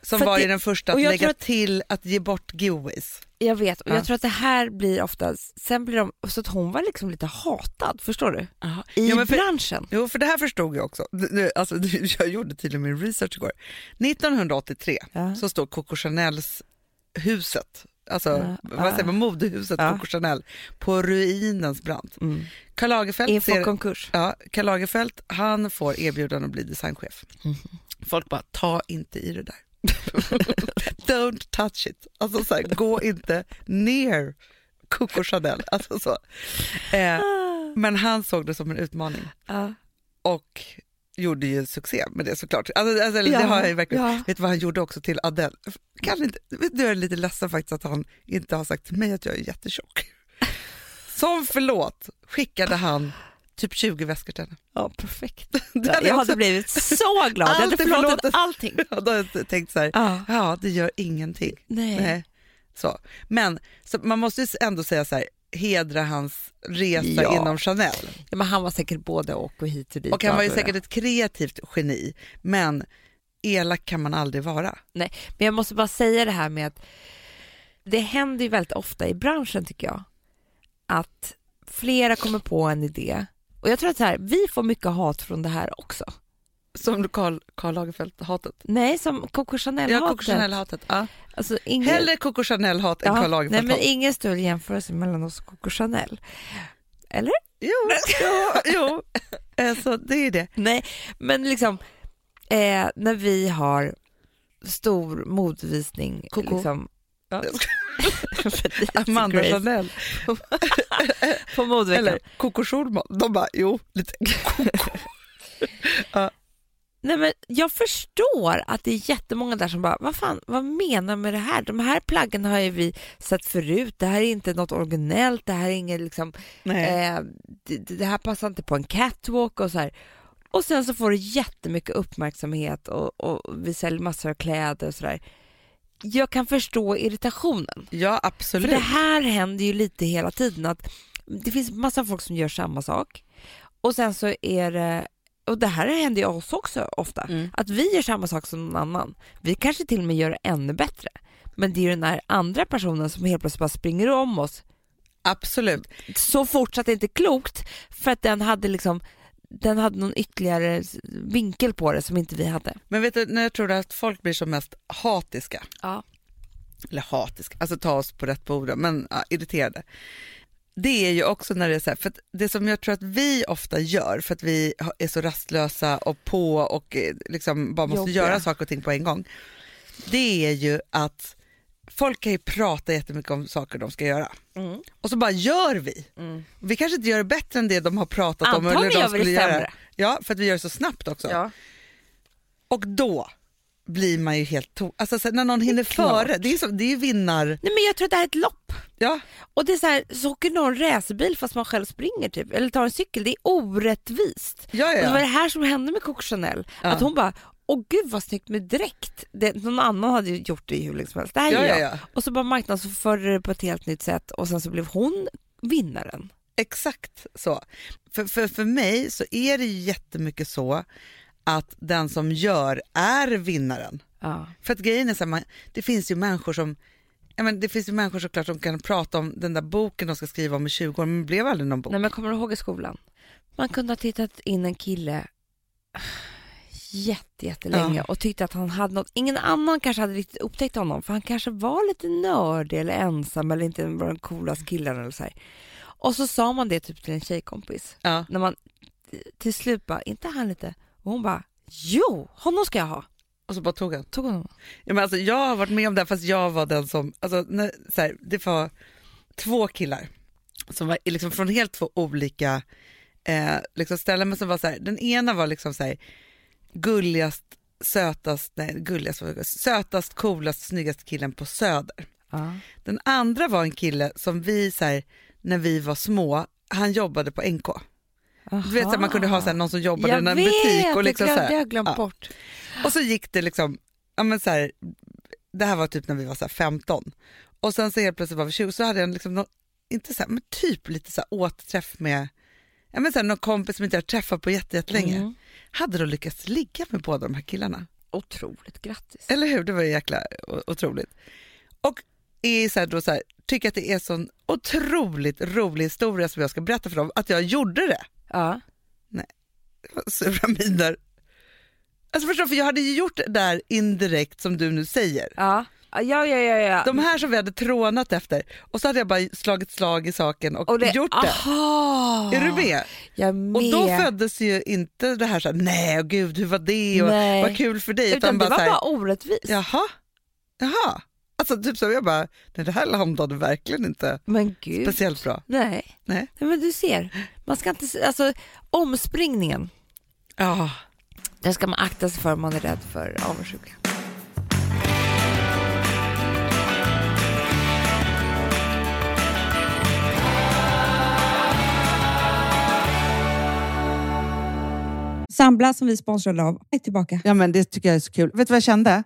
Speaker 2: Som
Speaker 3: För
Speaker 2: var
Speaker 3: det-
Speaker 2: den första att lägga
Speaker 3: att-
Speaker 2: till att ge bort giveaways.
Speaker 3: Jag vet. Och
Speaker 2: Ja.
Speaker 3: jag tror att det här blir ofta, sen blir de, så att hon var liksom lite hatad, förstår du? I
Speaker 2: Jo, för-
Speaker 3: branschen.
Speaker 2: Jo, för det här förstod jag också. Nu, Alltså, jag gjorde tydligen min research igår. 1983
Speaker 3: Ja.
Speaker 2: så står Coco Chanels huset, alltså
Speaker 3: Ja,
Speaker 2: vad säger man, modehuset
Speaker 3: Ja.
Speaker 2: Coco Chanel på ruinens brant.
Speaker 3: Mm.
Speaker 2: Karl Lagerfeld,
Speaker 3: Inför
Speaker 2: ser,
Speaker 3: konkurs.
Speaker 2: ja, Karl Lagerfeld han får erbjudande att bli designchef.
Speaker 3: Mhm.
Speaker 2: Folk bara, ta inte i det där. Don't touch it. Alltså så här, gå inte ner Coco Chanel. Alltså så. Eh, men han såg det som en utmaning
Speaker 3: Ja.
Speaker 2: och gjorde ju succé med det såklart. Alltså, alltså,
Speaker 3: Ja,
Speaker 2: det har jag verkligen.
Speaker 3: ja.
Speaker 2: Vet du vad han gjorde också till Adele? Inte, vet du, jag är lite ledsen faktiskt att han inte har sagt till mig att jag är jättetjock. Som förlåt skickade han typ 20 väskor till henne.
Speaker 3: Ja, perfekt.
Speaker 2: Hade
Speaker 3: jag hade
Speaker 2: också-
Speaker 3: blivit så glad. Jag hade
Speaker 2: Allt
Speaker 3: förlåtit
Speaker 2: förlåtet.
Speaker 3: allting.
Speaker 2: Ja, då har jag tänkt så här,
Speaker 3: Ja.
Speaker 2: ja det gör ingenting.
Speaker 3: Nej.
Speaker 2: Nej. Så. Men så man måste ju ändå säga så här, hedra hans resa
Speaker 3: Ja.
Speaker 2: inom Chanel.
Speaker 3: Ja, men han var säkert både och och hit och dit.
Speaker 2: Och han var ju
Speaker 3: allt
Speaker 2: säkert ett kreativt geni, men elak kan man aldrig vara.
Speaker 3: är. Men jag måste bara säga det här med att det händer ju väldigt ofta i branschen tycker jag. Att flera kommer på en idé. Och jag tror att så här, vi får mycket hat från det här också.
Speaker 2: Som Karl, Karl Lagerfeld-hatet.
Speaker 3: Nej, som Coco Chanel
Speaker 2: Ja, Coco Chanel-hatet. Ja.
Speaker 3: Alltså, ingen...
Speaker 2: Hellre Coco Chanel-hat än Karl
Speaker 3: Nej,
Speaker 2: Lagerfeld-hat.
Speaker 3: men ingen större jämförelse mellan oss och Coco Chanel. Eller?
Speaker 2: Jo, jo, jo. Alltså, det är det.
Speaker 3: Nej, men liksom eh, när vi har stor modvisning
Speaker 2: Coco.
Speaker 3: liksom, ja.
Speaker 2: Amanda
Speaker 3: Grace.
Speaker 2: Chanel
Speaker 3: på modeveckan.
Speaker 2: eller Coco Schulman. De bara, jo, lite
Speaker 3: Nej, men jag förstår att det är jättemånga där som bara, vad fan, vad menar du med det här? De här plaggen har ju vi sett förut, det här är inte något originellt, det här är inget liksom, eh, det, det här passar inte på en catwalk och så här. Och sen så får det jättemycket uppmärksamhet och, och vi säljer massor av kläder och sådär. Jag kan förstå irritationen.
Speaker 2: Ja,
Speaker 3: För
Speaker 2: absolut.
Speaker 3: det här händer ju lite hela tiden att det finns massa folk som gör samma sak och sen så är det, och det här händer ju oss också ofta,
Speaker 2: Mm.
Speaker 3: att vi gör samma sak som någon annan. Vi kanske till och med gör det ännu bättre. Men det är ju den här andra personen som helt plötsligt bara springer om oss
Speaker 2: Absolut.
Speaker 3: så fort så att det inte är klokt för att den hade liksom den hade någon ytterligare vinkel på det som inte vi hade.
Speaker 2: Men vet du, när jag tror att folk blir som mest hatiska,
Speaker 3: Ja.
Speaker 2: eller hatiska, alltså ta oss på rätt på orden, men ja, irriterade. Det är ju också när det är så här, för det som jag tror att vi ofta gör, för att vi är så rastlösa och på och eh, liksom bara måste
Speaker 3: Jobbiga.
Speaker 2: göra saker och ting på en gång. Det är ju att folk kan ju prata jättemycket om saker de ska göra
Speaker 3: Mm.
Speaker 2: och så bara gör vi.
Speaker 3: Mm.
Speaker 2: Vi kanske inte gör det bättre än det de har pratat om
Speaker 3: Antagligen
Speaker 2: eller de
Speaker 3: gör vi det
Speaker 2: skulle göra.
Speaker 3: sämre.
Speaker 2: Ja, för att vi gör det så snabbt också.
Speaker 3: Ja.
Speaker 2: Och då blir man ju helt to- alltså så när någon hinner
Speaker 3: klart.
Speaker 2: före, det är, så, det är ju vinnar...
Speaker 3: Nej men jag tror att det här är ett lopp.
Speaker 2: Ja,
Speaker 3: Och det är så här, så åker någon racerbil fast man själv springer typ, eller tar en cykel. Det är orättvist.
Speaker 2: ja,
Speaker 3: Och det var
Speaker 2: ja.
Speaker 3: det här som hände med Coco Chanel.
Speaker 2: Ja.
Speaker 3: Att hon bara, åh gud vad snyggt med dräkt. Det, någon annan hade ju gjort det hur länge som helst. Det här
Speaker 2: ja,
Speaker 3: gör
Speaker 2: ja,
Speaker 3: jag.
Speaker 2: ja.
Speaker 3: Och så bara marknadsförde det på ett helt nytt sätt och sen så blev hon vinnaren.
Speaker 2: Exakt så. För, för, för mig så är det ju jättemycket så att den som gör är vinnaren.
Speaker 3: Ja.
Speaker 2: För att grejen är så här, man, det finns ju människor som Ja, men det finns ju människor såklart som kan prata om den där boken de ska skriva om i 20 år, men det blev aldrig någon bok.
Speaker 3: Nej men kommer du ihåg i skolan? Man kunde ha tittat in en kille jätte, jättelänge
Speaker 2: Ja.
Speaker 3: och tyckte att han hade något. Ingen annan kanske hade riktigt upptäckt honom för han kanske var lite nördig eller ensam eller inte var den coolaste killen eller så här. Och så sa man det typ till en tjejkompis.
Speaker 2: Ja.
Speaker 3: När man till slut bara, inte han lite? Och hon bara, jo, honom ska jag ha.
Speaker 2: Och så bara tog han.
Speaker 3: Tog honom.
Speaker 2: Ja, men alltså, jag har varit med om det här, fast jag var den som, alltså, när, så här, det var två killar som var liksom från helt två olika eh, liksom ställen, men som var så här, den ena var liksom så här, gulligast, sötast, nej gulligast, sötast, coolast, snyggast killen på Söder.
Speaker 3: Ja.
Speaker 2: Den andra var en kille som vi, så här, när vi var små, han jobbade på NK. Du vet att man kunde ha så här, någon som jobbade i
Speaker 3: jag
Speaker 2: en
Speaker 3: vet,
Speaker 2: butik. Och liksom
Speaker 3: det
Speaker 2: så
Speaker 3: jag glömt
Speaker 2: ja.
Speaker 3: bort.
Speaker 2: och så gick det liksom, ja men så här, det här var typ när vi var så här 15 och sen så helt plötsligt var vi 20 så hade jag liksom nå- inte så här, men typ lite så återträff med ja men så någon kompis som inte jag träffat på jätte- jättelänge.
Speaker 3: Mm.
Speaker 2: Hade då lyckats ligga med båda de här killarna.
Speaker 3: Otroligt, grattis.
Speaker 2: Eller hur? Det var ju jäkla otroligt. Och är så här då så här, tycker att det är sån otroligt rolig historia som jag ska berätta för dem, att jag gjorde det.
Speaker 3: Ja.
Speaker 2: Sura miner. Alltså förstår för jag hade ju gjort det där indirekt som du nu säger.
Speaker 3: Ja. Ja, ja, ja, ja.
Speaker 2: De här som vi hade trånat efter och så hade jag bara slagit slag i saken och,
Speaker 3: Och det,
Speaker 2: gjort det.
Speaker 3: Aha,
Speaker 2: Är du med?
Speaker 3: Jag med.
Speaker 2: Och då föddes ju inte det här så här, nej och gud hur var det och
Speaker 3: Nej.
Speaker 2: vad kul för dig.
Speaker 3: Utan det var
Speaker 2: här,
Speaker 3: bara orättvist.
Speaker 2: jaha, jaha. Alltså typ så jag bara, nej det här landade verkligen inte
Speaker 3: Men gud.
Speaker 2: speciellt bra.
Speaker 3: Nej.
Speaker 2: Nej.
Speaker 3: Nej, men du ser. Man ska inte, alltså omspringningen,
Speaker 2: Ja,
Speaker 3: den ska man akta sig för om man är rädd för avundsjuka.
Speaker 4: Sambla som vi sponsrade av är tillbaka.
Speaker 5: Ja, men det tycker jag är så kul. Vet du vad jag kände?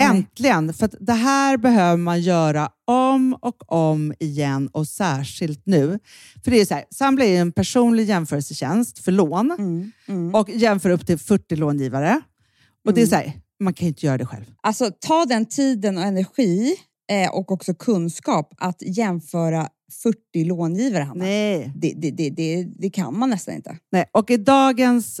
Speaker 4: Nej.
Speaker 5: Äntligen! För att det här behöver man göra om och om igen och särskilt nu. För det är så här, Sambla är en personlig jämförelsetjänst för lån
Speaker 4: Mm, mm.
Speaker 5: och jämför upp till 40 långivare. Och det är så här, man kan ju inte göra det själv.
Speaker 4: Alltså ta den tiden och energi eh, och också kunskap att jämföra 40 långivare, Hanna.
Speaker 5: Nej.
Speaker 4: Det, det, det, det, det kan man nästan inte.
Speaker 5: Nej. Och i dagens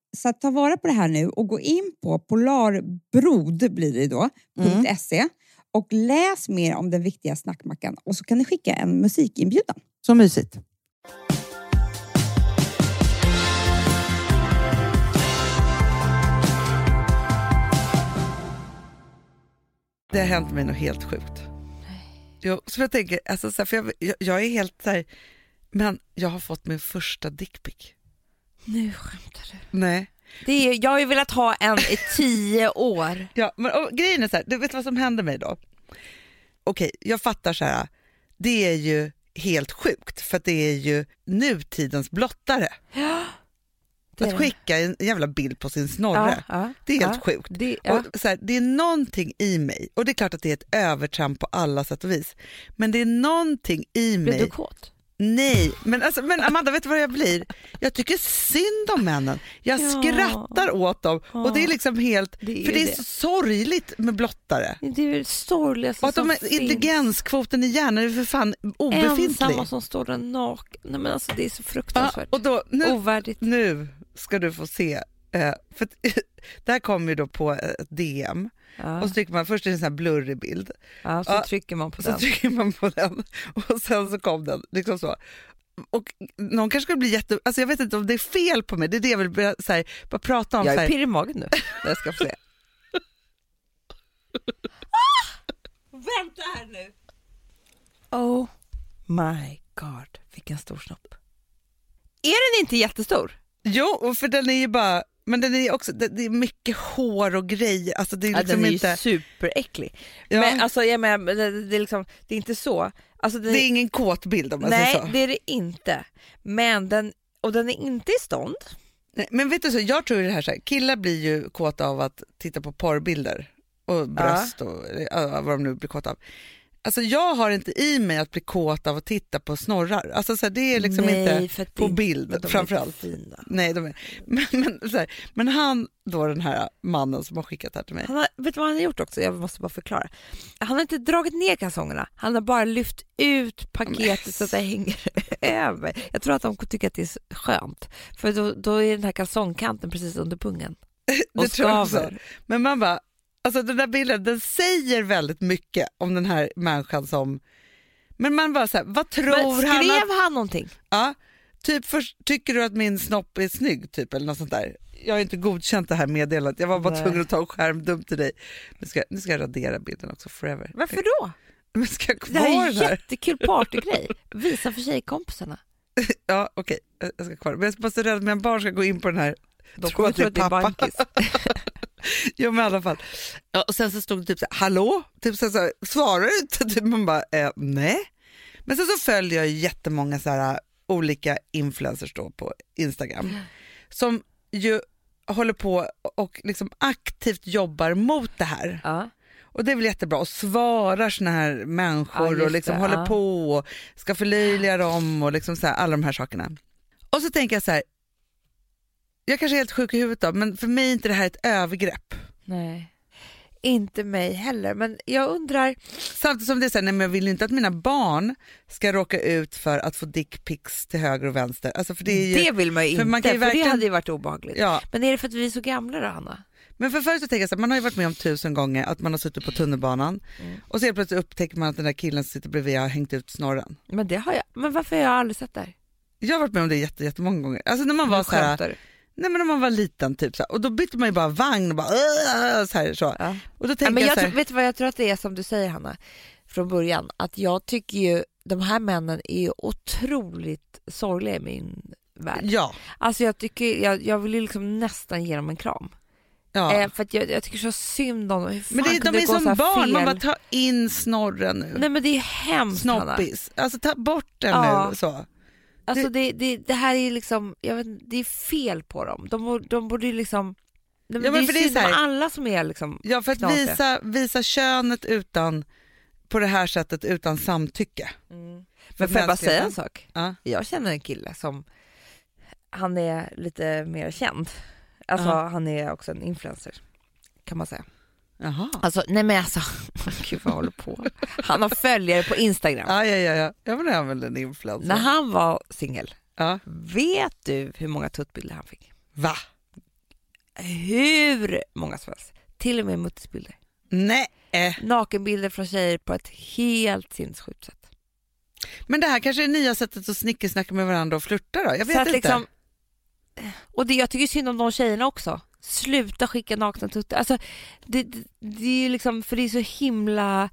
Speaker 4: så att ta vara på det här nu och gå in på polarbrod blir det då,
Speaker 5: Mm.
Speaker 4: .se och läs mer om den viktiga snackmackan och så kan ni skicka en musikinbjudan.
Speaker 5: Så mysigt.
Speaker 2: Det har hänt mig något helt sjukt. Jo, så jag tänker, alltså, så här, för jag, jag, jag är helt så här, men jag har fått min första dickpic.
Speaker 3: Nu skämtar du.
Speaker 2: Nej.
Speaker 3: Det är, jag har ju velat ha en i tio år.
Speaker 2: Ja, men och, grejen är så här, du vet vad som hände mig då? Okej, jag fattar så här, det är ju helt sjukt för att det är ju nutidens blottare.
Speaker 3: Är
Speaker 2: Att skicka en jävla bild på sin snorre.
Speaker 3: ja,
Speaker 2: Det är helt
Speaker 3: ja.
Speaker 2: sjukt.
Speaker 3: Det, ja.
Speaker 2: Och så här, det är någonting i mig, och det är klart att det är ett övertramp på alla sätt och vis, men det är någonting i
Speaker 3: Blev
Speaker 2: mig
Speaker 3: du kåt?
Speaker 2: Nej, men, alltså, men Amanda, vet du vad jag blir? Jag tycker synd om männen. Jag
Speaker 3: Ja.
Speaker 2: skrattar åt dem och det är liksom helt,
Speaker 3: Det är
Speaker 2: för det är
Speaker 3: det.
Speaker 2: så sorgligt med blottare.
Speaker 3: Det är det sorgligaste
Speaker 2: Och att de,
Speaker 3: som
Speaker 2: är-
Speaker 3: finns.
Speaker 2: intelligenskvoten i hjärnan är för fan obefintlig.
Speaker 3: Ensamma som står där nakna. Nej, men alltså, det är så
Speaker 2: Ja,
Speaker 3: fruktansvärt.
Speaker 2: och då, nu,
Speaker 3: Ovärdigt.
Speaker 2: nu ska du få se, eh, för det här kommer ju då på ett DM
Speaker 3: Ja.
Speaker 2: och så trycker man, först är det en sån här blurrig bild,
Speaker 3: Ja, så
Speaker 2: Ja,
Speaker 3: trycker man på
Speaker 2: så
Speaker 3: den.
Speaker 2: trycker man på den och sen så kom den. Liksom så. Och någon kanske skulle bli jätte... Alltså jag vet inte om det är fel på mig, det är det jag vill börja, så här, bara prata om.
Speaker 3: Jag
Speaker 2: så
Speaker 3: är pirrig i magen nu jag ska få se. Vänta här nu. Oh my god, vilken stor snopp. Är den inte jättestor?
Speaker 2: Jo, och för den är ju bara... Men den är också, det, är mycket hår och grejer. Alltså det är
Speaker 3: Ja,
Speaker 2: liksom
Speaker 3: den är
Speaker 2: inte,
Speaker 3: ju superäcklig.
Speaker 2: Ja.
Speaker 3: Men alltså, jag menar, det, är liksom, det är inte så. Alltså,
Speaker 2: det är ingen kåt bild om man
Speaker 3: nej,
Speaker 2: säger så.
Speaker 3: det är det inte. Men den, och den är inte i stånd.
Speaker 2: Nej, Men vet du så, jag tror det här, så här killar blir ju kåta av att titta på porrbilder och bröst och ja, vad de nu blir kåta av. Alltså jag har inte i mig att bli kåt av att titta på snorrar. Alltså så här, det är liksom
Speaker 3: nej,
Speaker 2: inte på
Speaker 3: det-
Speaker 2: bild
Speaker 3: men de
Speaker 2: framförallt. Nej, de är, men, men, här, men han då den här mannen som har skickat det här till mig.
Speaker 3: Han har, vet du vad han har gjort också? Jag måste bara förklara. Han har inte dragit ner kalsongerna, han har bara lyft ut paketet så att det hänger över. Jag tror att de tycker att det är skönt, för då, då är den här kalsongkanten precis under pungen och
Speaker 2: Det tror jag också. Men man bara, alltså den där bilden den säger väldigt mycket om den här människan som, men man bara så här, vad tror
Speaker 3: Men
Speaker 2: han?
Speaker 3: skrev han någonting?
Speaker 2: ja, typ först, tycker du att min snopp är snygg typ eller något sånt där. Jag har inte godkänt det här meddelandet, jag var bara
Speaker 3: Nej.
Speaker 2: tvungen att ta en skärmdump till dig. Nu ska, nu ska jag radera bilden också forever.
Speaker 3: Varför då?
Speaker 2: Men ska jag
Speaker 3: Det här är en jättekul partygrej. Visa för tjejkompisarna.
Speaker 2: Ja okej, jag jag ska kvar. Men jag är bara så rädd att mina barn ska gå in på den här
Speaker 3: De kommer
Speaker 2: att
Speaker 3: tro
Speaker 2: det är
Speaker 3: att det är
Speaker 2: pappa. Jo men i alla fall. Ja, och sen så stod det typ så här, hallå? Typ så här, svarar du inte? Typ man bara, eh, nej. Men sen så följer jag jättemånga så här, olika influencers då på Instagram som ju håller på och liksom aktivt jobbar mot det här.
Speaker 3: Ja.
Speaker 2: Och det är väl jättebra och svarar såna här
Speaker 3: Ja,
Speaker 2: människor
Speaker 3: just
Speaker 2: och liksom
Speaker 3: det,
Speaker 2: håller
Speaker 3: ja.
Speaker 2: på och ska förlöjliga dem och liksom så här, alla de här sakerna. Och så tänker jag så här, jag kanske är helt sjuk i huvudet då, men för mig är inte det här ett övergrepp.
Speaker 3: Nej. Inte mig heller, men jag undrar...
Speaker 2: Samtidigt som det är så här, nej men jag vill inte att mina barn ska råka ut för att få dickpics till höger och vänster. Alltså för det är ju,
Speaker 3: det vill man ju
Speaker 2: för
Speaker 3: inte,
Speaker 2: man kan ju
Speaker 3: för
Speaker 2: verkligen-
Speaker 3: det hade ju varit obehagligt.
Speaker 2: ja.
Speaker 3: Men är det för att vi är så gamla då, Hanna?
Speaker 2: Men för förut så tänker jag så här, man har ju varit med om tusen gånger att man har suttit på tunnelbanan
Speaker 3: Mm.
Speaker 2: och så helt plötsligt upptäcker man att den där killen som sitter bredvid har hängt ut snorren.
Speaker 3: Men det har jag. Men varför har jag aldrig sett det här?
Speaker 2: Jag har varit med om det jätte, jättemånga gånger. Alltså när man var så här. Nej men när man var liten typ så och då bytte man ju bara vagn och bara så här, så.
Speaker 3: Ja.
Speaker 2: Och då
Speaker 3: Ja,
Speaker 2: tänker
Speaker 3: men
Speaker 2: jag,
Speaker 3: jag tror, vet du vad jag tror att det är som du säger Hanna, från början, att jag tycker ju de här männen är otroligt sorgliga i min värld.
Speaker 2: ja,
Speaker 3: Alltså jag tycker, jag, jag vill ju liksom nästan ge dem en kram.
Speaker 2: ja.
Speaker 3: Eh, för jag, jag tycker så synd om dem. Hur fan
Speaker 2: men det, de är som barn, man
Speaker 3: fel?
Speaker 2: bara ta in snorren nu.
Speaker 3: Nej men det är hemskt Hanna.
Speaker 2: Snoppis, alltså ta bort den
Speaker 3: Ja.
Speaker 2: nu. Så.
Speaker 3: Alltså det, det, det här är liksom, jag vet, det är fel på dem. De, borde- de borde ju liksom, men
Speaker 2: Ja, men
Speaker 3: det är synd om alla som är liksom,
Speaker 2: Ja, för att
Speaker 3: Knasiga.
Speaker 2: visa, visa könet utan, på det här sättet utan samtycke.
Speaker 3: men
Speaker 2: För
Speaker 3: får jag bara säga en sak?
Speaker 2: Ja.
Speaker 3: Jag känner en kille som, han är lite mer känd. Alltså
Speaker 2: Ja.
Speaker 3: han är också en influencer, kan man säga.
Speaker 2: Jaha.
Speaker 3: Alltså, nej men alltså, gud vad jag håller på. Han har följare på Instagram.
Speaker 2: Ja, ja, ja, ja. ja men det är väl en influencer.
Speaker 3: När han var singel,
Speaker 2: Ja.
Speaker 3: vet du hur många tuttbilder han fick?
Speaker 2: Va?
Speaker 3: Hur många som helst. Till och med muttisbilder.
Speaker 2: Nej.
Speaker 6: Eh.
Speaker 3: nakenbilder från tjejer på ett helt sinnessjukt sätt.
Speaker 6: Men det här kanske är det nya sättet att snickesnacka med varandra och flirta då? Jag vet inte.
Speaker 3: liksom, och det, jag tycker synd om de tjejerna också. Sluta skicka nakna tuttar. Alltså, det, det, det är ju liksom, för det är så himla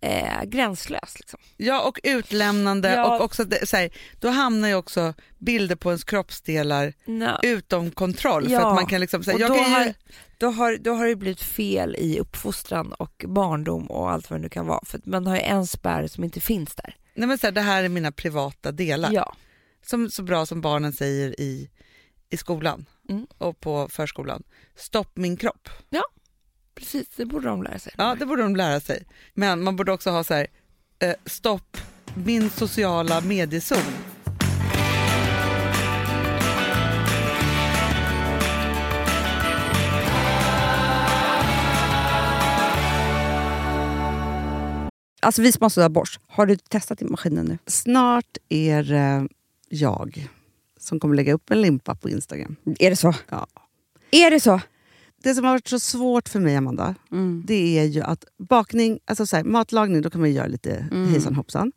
Speaker 3: eh, gränslöst. Liksom.
Speaker 6: Ja, och utlämnande
Speaker 3: Ja.
Speaker 6: och också det, så här, då hamnar ju också bilder på ens kroppsdelar
Speaker 3: No.
Speaker 6: utom kontroll. För
Speaker 3: Ja.
Speaker 6: att man kan liksom, så här,
Speaker 3: Och
Speaker 6: jag
Speaker 3: då,
Speaker 6: kan ju,
Speaker 3: har, då, har, då har det blivit fel i uppfostran och barndom och allt vad det nu kan vara. För man har ju en spärr som inte finns där.
Speaker 6: nej men så här, det här är mina privata delar.
Speaker 3: Ja.
Speaker 6: Som, så bra som barnen säger i, i skolan
Speaker 3: Mm.
Speaker 6: och på förskolan. Stopp min kropp.
Speaker 3: Precis, det borde de lära sig.
Speaker 6: Ja, det borde de lära sig. Men man borde också ha så här, eh, stopp min sociala mediezon.
Speaker 4: Alltså vi sponsrar av Bosch. Har du testat i maskinen nu?
Speaker 2: Snart är det jag som kommer lägga upp en limpa på Instagram.
Speaker 4: Är det så?
Speaker 2: Ja.
Speaker 4: Är det så?
Speaker 2: Det som har varit så svårt för mig, Amanda, det är ju att bakning, alltså så här, matlagning, då kan man ju göra lite
Speaker 4: Mm.
Speaker 2: hejsan hoppsan.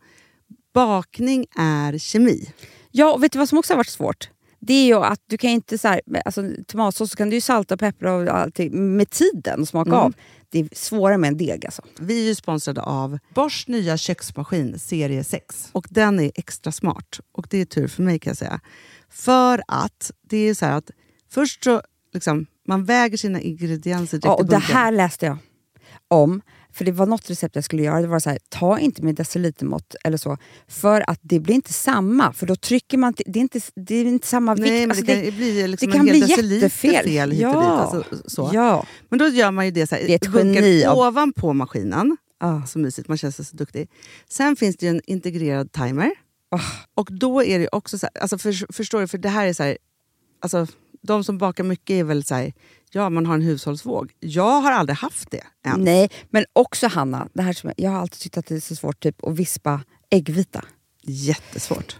Speaker 2: Bakning är kemi.
Speaker 4: Ja, och vet du vad som också har varit svårt? Det är ju att du kan inte så här, alltså, tomatsås så kan du ju salta och peppra och allting med tiden och smaka
Speaker 2: Mm.
Speaker 4: av. Det är svårare med en deg alltså.
Speaker 2: Vi är ju sponsrade av Bosch nya köksmaskin serie 6. Och den är extra smart. Och det är tur för mig kan jag säga. För att det är så att först så liksom, man väger sina ingredienser direkt
Speaker 4: Ja, och det här läste jag om. För det var något recept jag skulle göra. Det var så här, ta inte med decilitermått eller så. För att det blir inte samma. För då trycker man... Det är inte, det är inte samma vikt.
Speaker 2: Nej,
Speaker 4: Alltså,
Speaker 2: det kan bli liksom
Speaker 4: det kan bli jättefel.
Speaker 2: fel hit och
Speaker 4: Ja.
Speaker 2: dit. Alltså, så.
Speaker 4: Ja.
Speaker 2: Men då gör man ju det så här,
Speaker 4: Det är ett geni av-
Speaker 2: ovanpå maskinen.
Speaker 4: Ah.
Speaker 2: Så mysigt, man känns så duktig. Sen finns det ju en integrerad timer.
Speaker 4: Ah.
Speaker 2: Och då är det också så här, alltså för, förstår du, för det här är så här, alltså de som bakar mycket är väl så här, ja man har en hushållsvåg. Jag har aldrig haft det än.
Speaker 4: Nej, men också Hanna, det här som, jag har alltid tyckt att det är så svårt typ, att vispa äggvita.
Speaker 2: Jättesvårt.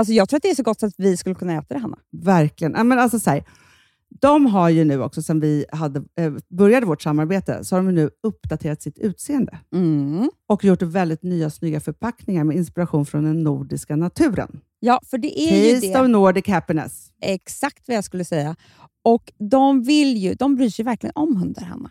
Speaker 4: Alltså jag tror att det är så gott så att vi skulle kunna äta det, Hanna.
Speaker 2: Verkligen. Ja, men alltså, så här, de har ju nu också, sen vi hade, eh, började vårt samarbete, så har de nu uppdaterat sitt utseende
Speaker 4: Mm.
Speaker 2: och gjort väldigt nya snygga förpackningar med inspiration från den nordiska naturen.
Speaker 4: Ja, för det är ju
Speaker 2: Taste
Speaker 4: det.
Speaker 2: of Nordic happiness.
Speaker 4: Exakt vad jag skulle säga. Och de vill ju, de bryr sig verkligen om hundar, Hanna.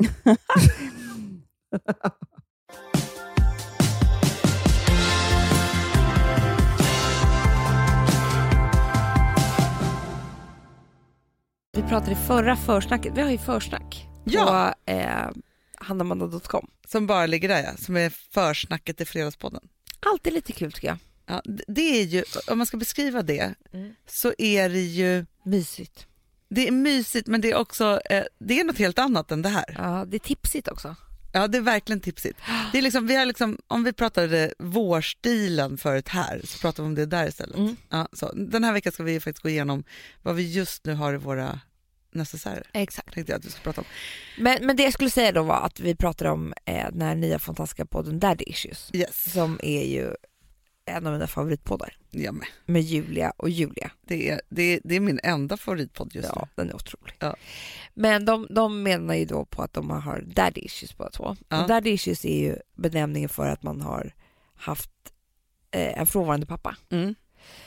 Speaker 3: Vi pratade i förra försnacket, vi har ju försnack
Speaker 6: Ja.
Speaker 3: på eh, handamanda.com.
Speaker 6: Som bara ligger där ja, som är försnacket i Fredagspodden.
Speaker 3: Alltid lite kul tycker jag.
Speaker 2: Ja, det är ju, om man ska beskriva det,
Speaker 3: Mm.
Speaker 2: så är det ju,
Speaker 3: Mysigt.
Speaker 2: Det är mysigt men det är också, eh, det är något helt annat än det här.
Speaker 3: Ja, det är tipsigt också.
Speaker 2: Ja, det är verkligen tipsigt. Det är liksom, vi har liksom, om vi pratade vårstilen förut här så pratar vi om det där istället.
Speaker 3: Mm.
Speaker 2: Ja, så, den här veckan ska vi faktiskt gå igenom vad vi just nu har i våra necessärer.
Speaker 3: Exakt.
Speaker 2: Tänkte jag att vi ska prata om.
Speaker 3: Men, men det jag skulle säga då var att vi pratade om eh, den här nya fantastiska podden Daddy Issues
Speaker 2: Yes,
Speaker 3: som är ju en av mina favoritpoddar
Speaker 2: jag med.
Speaker 3: med Julia och Julia.
Speaker 2: Det är, det, är, det är min enda favoritpodd just
Speaker 3: Ja, den är otrolig.
Speaker 2: Ja.
Speaker 3: Men de, de menar ju då på att de har daddy issues båda två.
Speaker 2: Ja.
Speaker 3: Och daddy issues är ju benämningen för att man har haft eh, en frånvarande pappa.
Speaker 2: nu. Mm.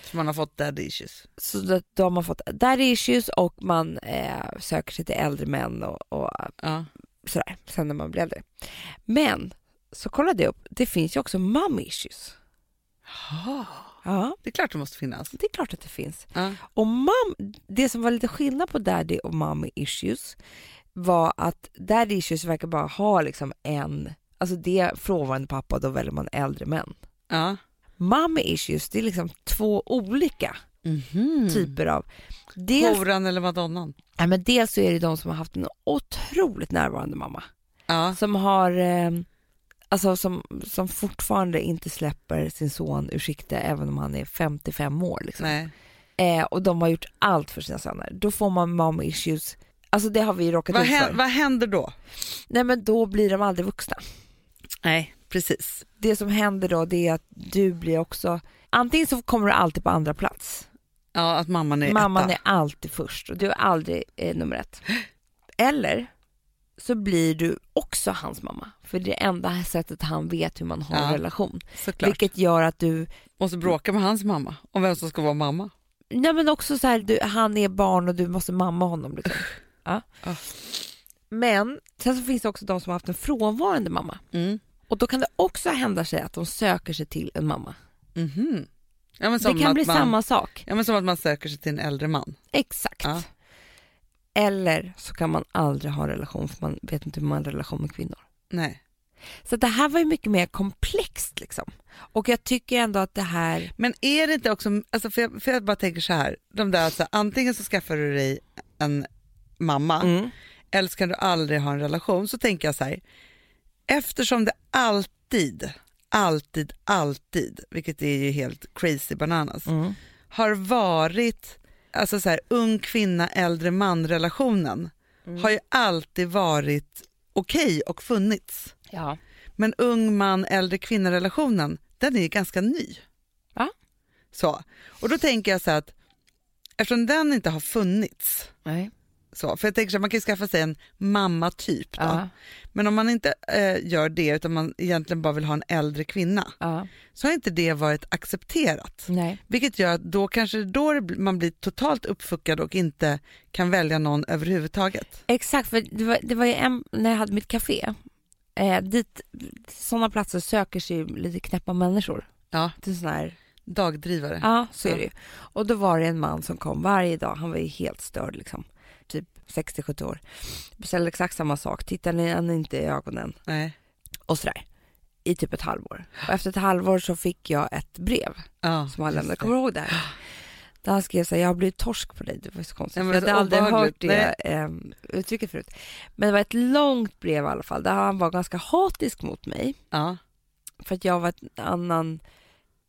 Speaker 2: Så man har fått daddy issues.
Speaker 3: Så då, då har man fått daddy issues och man eh, söker sig till äldre män och, och
Speaker 2: Ja.
Speaker 3: sådär, sen när man blir äldre. Men så kollade jag upp, det finns ju också mom issues.
Speaker 2: Jaha,
Speaker 3: Ja,
Speaker 2: det är klart det måste finnas.
Speaker 3: det är klart att det finns.
Speaker 2: Ja.
Speaker 3: Och mom, det som var lite skillnad på daddy och mommy issues var att daddy issues verkar bara ha liksom en, alltså det är frånvarande pappa då väljer man äldre män.
Speaker 2: Ja.
Speaker 3: Mommy issues, det är liksom två olika
Speaker 2: Mhm.
Speaker 3: typer av, dels,
Speaker 2: Horan eller madonnan.
Speaker 3: ja, men dels så är det de som har haft en otroligt närvarande mamma.
Speaker 2: Ja.
Speaker 3: Som har, eh, alltså som, som fortfarande inte släpper sin son ur sikte även om han är 55 år. Liksom. Eh, och de har gjort allt för sina söner. Då får man mom issues. Alltså det har vi råkat
Speaker 2: Vad,
Speaker 3: ut för.
Speaker 2: vad händer då?
Speaker 3: Nej men då blir de aldrig vuxna.
Speaker 2: Nej, precis.
Speaker 3: Det som händer då det är att du blir också, antingen så kommer du alltid på andra plats.
Speaker 2: Ja, att mamman är
Speaker 3: Mamman
Speaker 2: etta.
Speaker 3: är alltid först och du är aldrig eh, nummer ett. Eller så blir du också hans mamma. För det är det enda sättet han vet hur man har en
Speaker 2: Ja,
Speaker 3: relation.
Speaker 2: Såklart.
Speaker 3: Vilket gör att du,
Speaker 2: Måste bråka med hans mamma om vem som ska vara mamma.
Speaker 3: nej men också så här, du, han är barn och du måste mamma honom. Liksom. Ja. Men sen så finns det också de som har haft en frånvarande mamma.
Speaker 2: Mm.
Speaker 3: Och då kan det också hända sig att de söker sig till en mamma.
Speaker 2: Mhm. Ja, men som
Speaker 3: Det kan bli
Speaker 2: man,
Speaker 3: samma sak.
Speaker 2: Ja, men som att man söker sig till en äldre man.
Speaker 3: Exakt.
Speaker 2: Ja.
Speaker 3: Eller så kan man aldrig ha en relation för man vet inte hur man har en relation med kvinnor.
Speaker 2: Nej.
Speaker 3: Så det här var ju mycket mer komplext liksom. Och jag tycker ändå att det här,
Speaker 2: Men är det inte också, alltså för, jag, för jag bara tänker så här, de där, alltså, antingen så skaffar du dig en mamma
Speaker 3: mm.
Speaker 2: eller så kan du aldrig ha en relation. Så tänker jag så här, eftersom det alltid, alltid, alltid, vilket är ju helt crazy bananas,
Speaker 3: Mm.
Speaker 2: har varit, alltså så här, ung kvinna, äldre man relationen
Speaker 3: Mm.
Speaker 2: har ju alltid varit okej och funnits.
Speaker 3: ja.
Speaker 2: Men ung man, äldre kvinna relationen, den är ju ganska ny.
Speaker 3: Ja.
Speaker 2: Så. Och då tänker jag så här att eftersom den inte har funnits,
Speaker 3: Nej.
Speaker 2: Så, för jag tänker så man kan ju skaffa sig en mamma typ då.
Speaker 3: Ja.
Speaker 2: Men om man inte eh, gör det utan man egentligen bara vill ha en äldre kvinna
Speaker 3: Ja.
Speaker 2: så har inte det varit accepterat.
Speaker 3: Nej.
Speaker 2: Vilket gör att då kanske då man blir totalt uppfuckad och inte kan välja någon överhuvudtaget.
Speaker 3: Exakt, för det var, det var ju en, när jag hade mitt café, eh, dit, sådana platser söker sig ju lite knäppa människor.
Speaker 2: Ja,
Speaker 3: Till sån här,
Speaker 2: dagdrivare.
Speaker 3: ja så är det ju. Och då var det en man som kom varje dag, han var ju helt störd liksom, typ 60-70 år. Beställde exakt samma sak, tittade han inte i ögonen
Speaker 2: Nej.
Speaker 3: och sådär. I typ ett halvår. Och efter ett halvår så fick jag ett brev
Speaker 2: Ja,
Speaker 3: som han lämnade, kommer du ihåg det här? Där han skrev så här, jag har blivit torsk på dig, det var så konstigt. Jag hade aldrig hört det ehm, uttrycket förut. Men det var ett långt brev i alla fall, där han var ganska hatisk mot mig.
Speaker 2: Ja.
Speaker 3: För att jag var ett annan,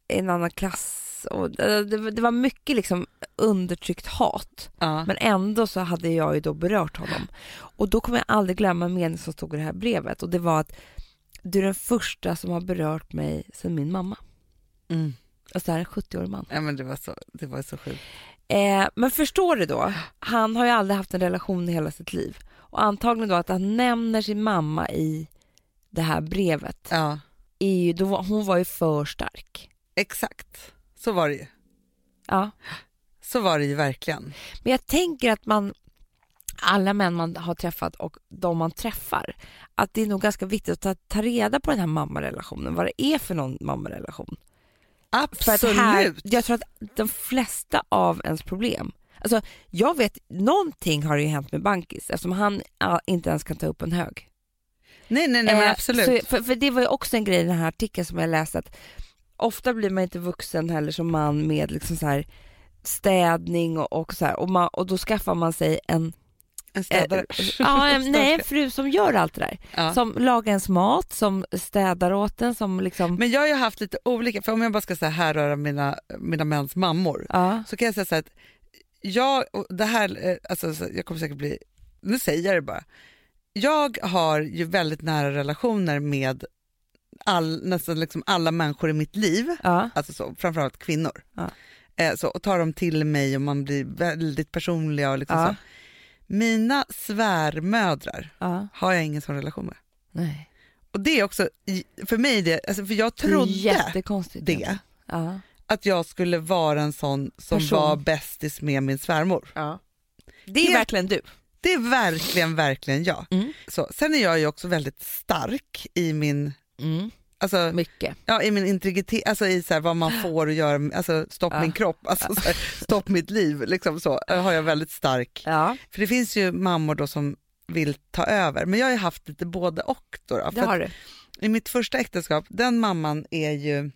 Speaker 3: en annan klass. Och det, det, var- mycket liksom undertryckt hat.
Speaker 2: Ja.
Speaker 3: Men ändå så hade jag ju då berört honom. Och då kommer jag aldrig glömma en mening som stod i det här brevet. Och det var att du är den första som har berört mig sedan min mamma.
Speaker 2: Mm.
Speaker 3: Alltså det här är en 70-årig man.
Speaker 2: ja men det var så, det var så sjukt.
Speaker 3: Eh, men förstår du då? Han har ju aldrig haft en relation i hela sitt liv. Och antagligen då att han nämner sin mamma i det här brevet.
Speaker 2: Ja,
Speaker 3: Är ju, då, hon var ju för stark.
Speaker 2: exakt. Så var det ju.
Speaker 3: Ja.
Speaker 2: Så var det ju verkligen.
Speaker 3: Men jag tänker att man, alla män man har träffat och de man träffar, att det är nog ganska viktigt att ta, ta reda på den här mammarelationen, vad det är för någon mammarelation.
Speaker 2: Absolut.
Speaker 3: här, jag tror att de flesta av ens problem, alltså jag vet, någonting har ju hänt med Bankis eftersom han inte ens kan ta upp en hög.
Speaker 2: Nej, nej, nej,
Speaker 3: Eh,
Speaker 2: absolut.
Speaker 3: Så, för, för det var ju också en grej i den här artikeln som jag läste att ofta blir man inte vuxen heller som man med liksom så här städning och, och så här, och, man, och då skaffar man sig en,
Speaker 2: En städare.
Speaker 3: eh, ja, en, nej, en fru som gör allt det där.
Speaker 2: Ja.
Speaker 3: Som lagar ens mat, som städar åt en, som liksom...
Speaker 2: Men jag har ju haft lite olika, för om jag bara ska säga härröra mina, mina mäns mammor,
Speaker 3: Ja,
Speaker 2: så kan jag säga så här att jag, det här, eh, alltså så- jag kommer säkert bli, nu säger jag det bara. Jag har ju väldigt nära relationer med all, nästan liksom alla människor i mitt liv,
Speaker 3: ja,
Speaker 2: alltså så, framförallt kvinnor.
Speaker 3: Ja.
Speaker 2: Eh, så, och tar dem till mig och man blir väldigt personliga och liksom
Speaker 3: Ja.
Speaker 2: så. Mina svärmödrar har jag ingen sån relation med.
Speaker 3: Nej.
Speaker 2: Och det är också, för mig det, alltså för jag
Speaker 3: Det
Speaker 2: trodde det,
Speaker 3: Ja.
Speaker 2: att jag skulle vara en sån som
Speaker 3: Person.
Speaker 2: var bästis med min svärmor.
Speaker 3: Det är
Speaker 2: Helt-
Speaker 3: verkligen du.
Speaker 2: Det är verkligen, verkligen jag.
Speaker 3: Mm.
Speaker 2: Så, sen är jag ju också väldigt stark i min,
Speaker 3: Mm.
Speaker 2: alltså,
Speaker 3: Mycket.
Speaker 2: ja, i min integritet, alltså i så här, vad man får att göra, alltså stopp
Speaker 3: Ja.
Speaker 2: min kropp, alltså, så här, stopp mitt liv, liksom så eh, har jag väldigt stark.
Speaker 3: Ja,
Speaker 2: För det finns ju mammor då som vill ta över, men jag har ju haft lite både och. Då, då,
Speaker 3: det har du.
Speaker 2: I mitt första äktenskap, den mamman är ju,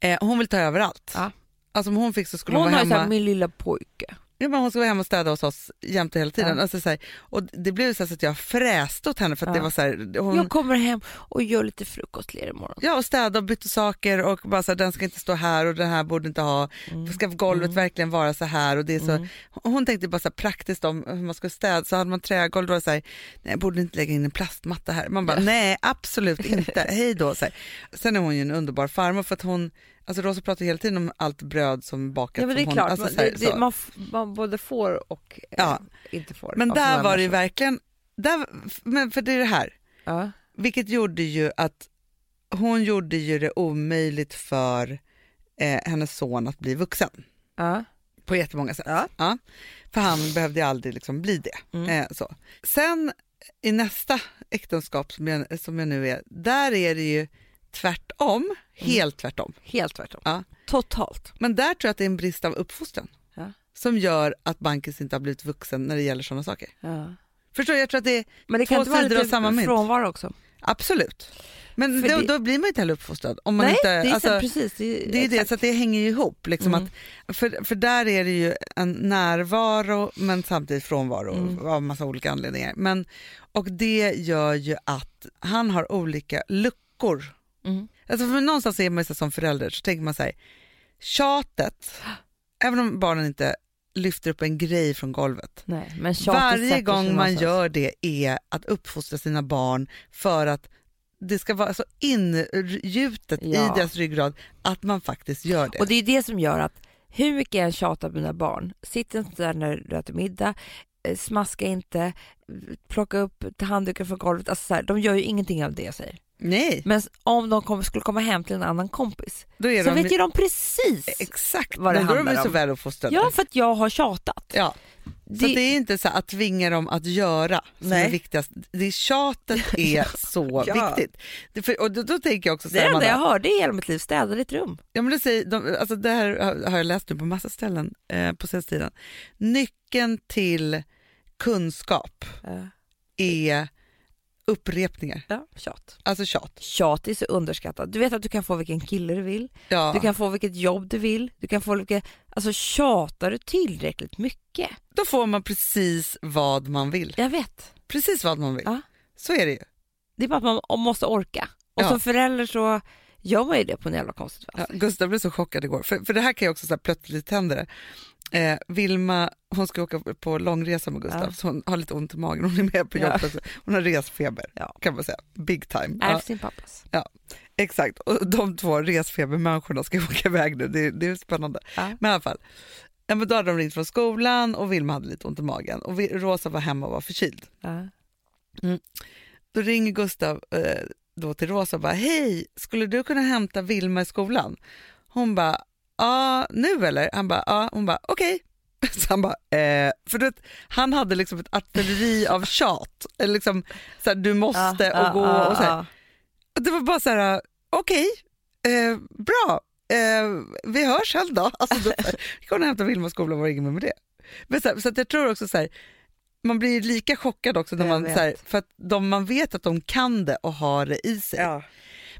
Speaker 2: eh, hon vill ta över allt.
Speaker 3: Ja.
Speaker 2: Alltså om hon fick så skulle
Speaker 3: Hon
Speaker 2: hon
Speaker 3: har
Speaker 2: vara
Speaker 3: ju
Speaker 2: hemma.
Speaker 3: min lilla pojke.
Speaker 2: Ja, men hon skulle vara hemma och städa hos oss jämt och hela tiden.
Speaker 3: Ja.
Speaker 2: Alltså, så här, och det blev så, så att jag fräste åt henne för att
Speaker 3: Ja.
Speaker 2: det var så här, hon,
Speaker 3: Jag kommer hem och gör lite frukost till er imorgon.
Speaker 2: Ja, och städa och bytte saker och bara så här, den ska inte stå här och den här borde inte ha,
Speaker 3: Mm.
Speaker 2: ska golvet verkligen vara så här och det är så,
Speaker 3: Mm.
Speaker 2: hon tänkte bara så praktiskt om hur man ska städa, så hade man trägolv då så här, nej borde inte lägga in en plastmatta här, man bara nej absolut inte, hej då. Så här. Sen är hon ju en underbar farmor för att hon, alltså Rosa pratar hela tiden om allt bröd som bakat
Speaker 3: Ja men det är klart,
Speaker 2: alltså, här,
Speaker 3: det, det, man, man både får och eh,
Speaker 2: Ja.
Speaker 3: inte får.
Speaker 2: Men där var det ju verkligen, där, men för det är det här,
Speaker 3: Ja.
Speaker 2: Vilket gjorde ju att hon gjorde ju det omöjligt för eh, hennes son att bli vuxen
Speaker 3: Ja.
Speaker 2: på jättemånga sätt.
Speaker 3: Ja.
Speaker 2: För han behövde ju aldrig liksom bli det.
Speaker 3: Mm.
Speaker 2: Eh, så. Sen i nästa äktenskap som jag, som jag nu är, där är det ju tvärtom, helt tvärtom.
Speaker 3: Helt tvärtom.
Speaker 2: Ja.
Speaker 3: Totalt.
Speaker 2: Men där tror jag att det är en brist av uppfostran
Speaker 3: Ja.
Speaker 2: som gör att Bankis inte har blivit vuxen när det gäller sådana saker.
Speaker 3: Ja.
Speaker 2: Förstår du? Jag tror att det är
Speaker 3: Men det
Speaker 2: Två
Speaker 3: kan inte vara
Speaker 2: sidor av
Speaker 3: lite
Speaker 2: samma mynt.
Speaker 3: frånvaro också.
Speaker 2: absolut. Men då,
Speaker 3: det-
Speaker 2: då blir man ju inte heller uppfostrad. Om man
Speaker 3: Nej,
Speaker 2: inte,
Speaker 3: det är
Speaker 2: alltså,
Speaker 3: så, precis. Det är,
Speaker 2: Det är det, så att det hänger ju ihop. Liksom
Speaker 3: Mm.
Speaker 2: att, för, för där är det ju en närvaro men samtidigt frånvaro
Speaker 3: Mm.
Speaker 2: av massa olika anledningar. Men, och det gör ju att han har olika luckor.
Speaker 3: Mm.
Speaker 2: Alltså för någonstans är man så som förälder så tänker man så här, tjatet, även om barnen inte lyfter upp en grej från golvet.
Speaker 3: Nej,
Speaker 2: Varje gång man gör det är att uppfostra sina barn för att det ska vara så ingjutet i
Speaker 3: Ja.
Speaker 2: deras ryggrad att man faktiskt gör det.
Speaker 3: Och det är det som gör att hur mycket jag än tjatar på mina barn, sitt inte där när du äter middag, eh, smaska inte, plocka upp handdukar från golvet. Alltså så här, de gör ju ingenting av det jag säger.
Speaker 2: Nej,
Speaker 3: Men om de kom, skulle komma hem till en annan kompis så
Speaker 2: de
Speaker 3: vet ju de precis.
Speaker 2: exakt,
Speaker 3: vad det
Speaker 2: men då är de
Speaker 3: handlar
Speaker 2: så
Speaker 3: om.
Speaker 2: väl uppfostrade.
Speaker 3: Ja, för att jag har tjatat.
Speaker 2: Ja. Så
Speaker 3: Det-
Speaker 2: det är inte så att tvinga dem att göra som
Speaker 3: Nej.
Speaker 2: är viktigast. Det är tjatet är så
Speaker 3: Ja.
Speaker 2: viktigt. Det, för, och då, då tänker jag också så
Speaker 3: Det
Speaker 2: här,
Speaker 3: enda jag hörde i hela mitt liv, städa ditt rum.
Speaker 2: ja, men det, säger, de, alltså det här har- jag läst nu på massa ställen eh, på senaste tiden. Nyckeln till kunskap
Speaker 3: Ja,
Speaker 2: är upprepningar,
Speaker 3: ja tjat.
Speaker 2: alltså tjat.
Speaker 3: Tjat är så underskattat. Du vet att du kan få vilken kille du vill,
Speaker 2: Ja.
Speaker 3: du kan få vilket jobb du vill, du kan få vilket... Alltså tjatar du tillräckligt mycket?
Speaker 2: Då får man precis vad man vill.
Speaker 3: Jag vet.
Speaker 2: Precis vad man vill.
Speaker 3: Ja.
Speaker 2: Så är det ju.
Speaker 3: Det är bara att man måste orka. Och
Speaker 2: Ja.
Speaker 3: som förälder så gör man ju det på en jävla konstigt
Speaker 2: Ja,
Speaker 3: vis.
Speaker 2: Gustav blev så chockad igår, för, för det här kan jag också så här, plötsligt hända. Eh, Vilma, hon ska åka på långresa med Gustav,
Speaker 3: Ja.
Speaker 2: så hon har lite ont i magen, hon är med på
Speaker 3: Ja.
Speaker 2: jobbet också. Hon har resfeber,
Speaker 3: Ja.
Speaker 2: kan man säga. Big time.
Speaker 3: Ärv
Speaker 2: Ja,
Speaker 3: sin pappas.
Speaker 2: exakt, och de två resfebermänniskorna ska åka iväg nu, det, det är spännande.
Speaker 3: Ja.
Speaker 2: Men i alla fall, ja, men då hade de ringt från skolan och Vilma hade lite ont i magen och Rosa var hemma och var förkyld.
Speaker 3: Ja.
Speaker 2: Då ringer Gustav eh, då till Rosa och bara, hej, skulle du kunna hämta Vilma i skolan? Hon bara, ja, nu eller? Han bara, ja. Hon bara, okej. Så han bara, eh, för du vet, han hade liksom ett artilleri av tjat. Eller liksom, så här, du måste och gå och så här. Det var bara så här, okej, eh, bra, eh, vi hörs sen då. Alltså, då gick hon och hämtade Vilma i skolan och var inget mer med det. Men så, här, så jag tror också så här, man blir lika chockad också när
Speaker 3: Jag
Speaker 2: man,
Speaker 3: vet.
Speaker 2: så här, för att de, man vet att de kan det och har det i sig.
Speaker 3: Ja.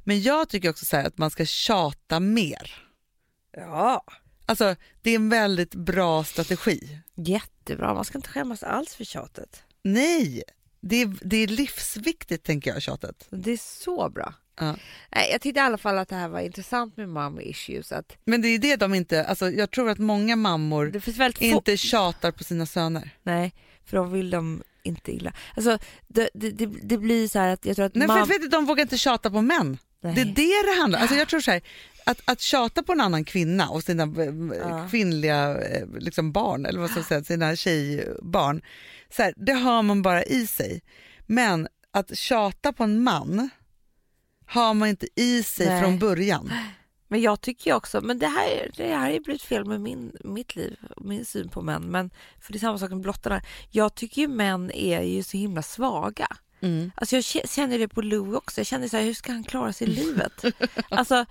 Speaker 2: Men jag tycker också så här att man ska tjata mer.
Speaker 3: Ja.
Speaker 2: Alltså det är en väldigt bra strategi.
Speaker 3: Jättebra, man ska inte skämmas alls för tjatet.
Speaker 2: Nej, det är, det är livsviktigt tänker jag tjatet.
Speaker 3: Det är så bra.
Speaker 2: Ja.
Speaker 3: Nej, jag tyckte i alla fall att det här var intressant med mom issues. Att
Speaker 2: Men det är det de inte, alltså jag tror att många mammor inte tjatar på sina söner.
Speaker 3: Nej, för de vill de inte illa. Alltså, det, det, det, det blir så här att jag tror att
Speaker 2: Nej, för, du, de vågar inte tjata på män.
Speaker 3: Nej.
Speaker 2: Det är det det handlar om. Alltså jag tror så här, att, att tjata på en annan kvinna och sina eh,
Speaker 3: Ja.
Speaker 2: kvinnliga eh, liksom barn, eller vad ska jag säga, sina tjejbarn, så här, det har man bara i sig. Men att tjata på en man har man inte i sig
Speaker 3: Nej.
Speaker 2: från början.
Speaker 3: Men jag tycker också, men det här, det här ju blivit fel med min, mitt liv, min syn på män. Men, för det är samma sak med blottarna. Jag tycker ju män är ju så himla svaga.
Speaker 2: Mm.
Speaker 3: Alltså jag kä- känner det på Lou också. Jag känner så här, hur ska han klara sig i livet? alltså,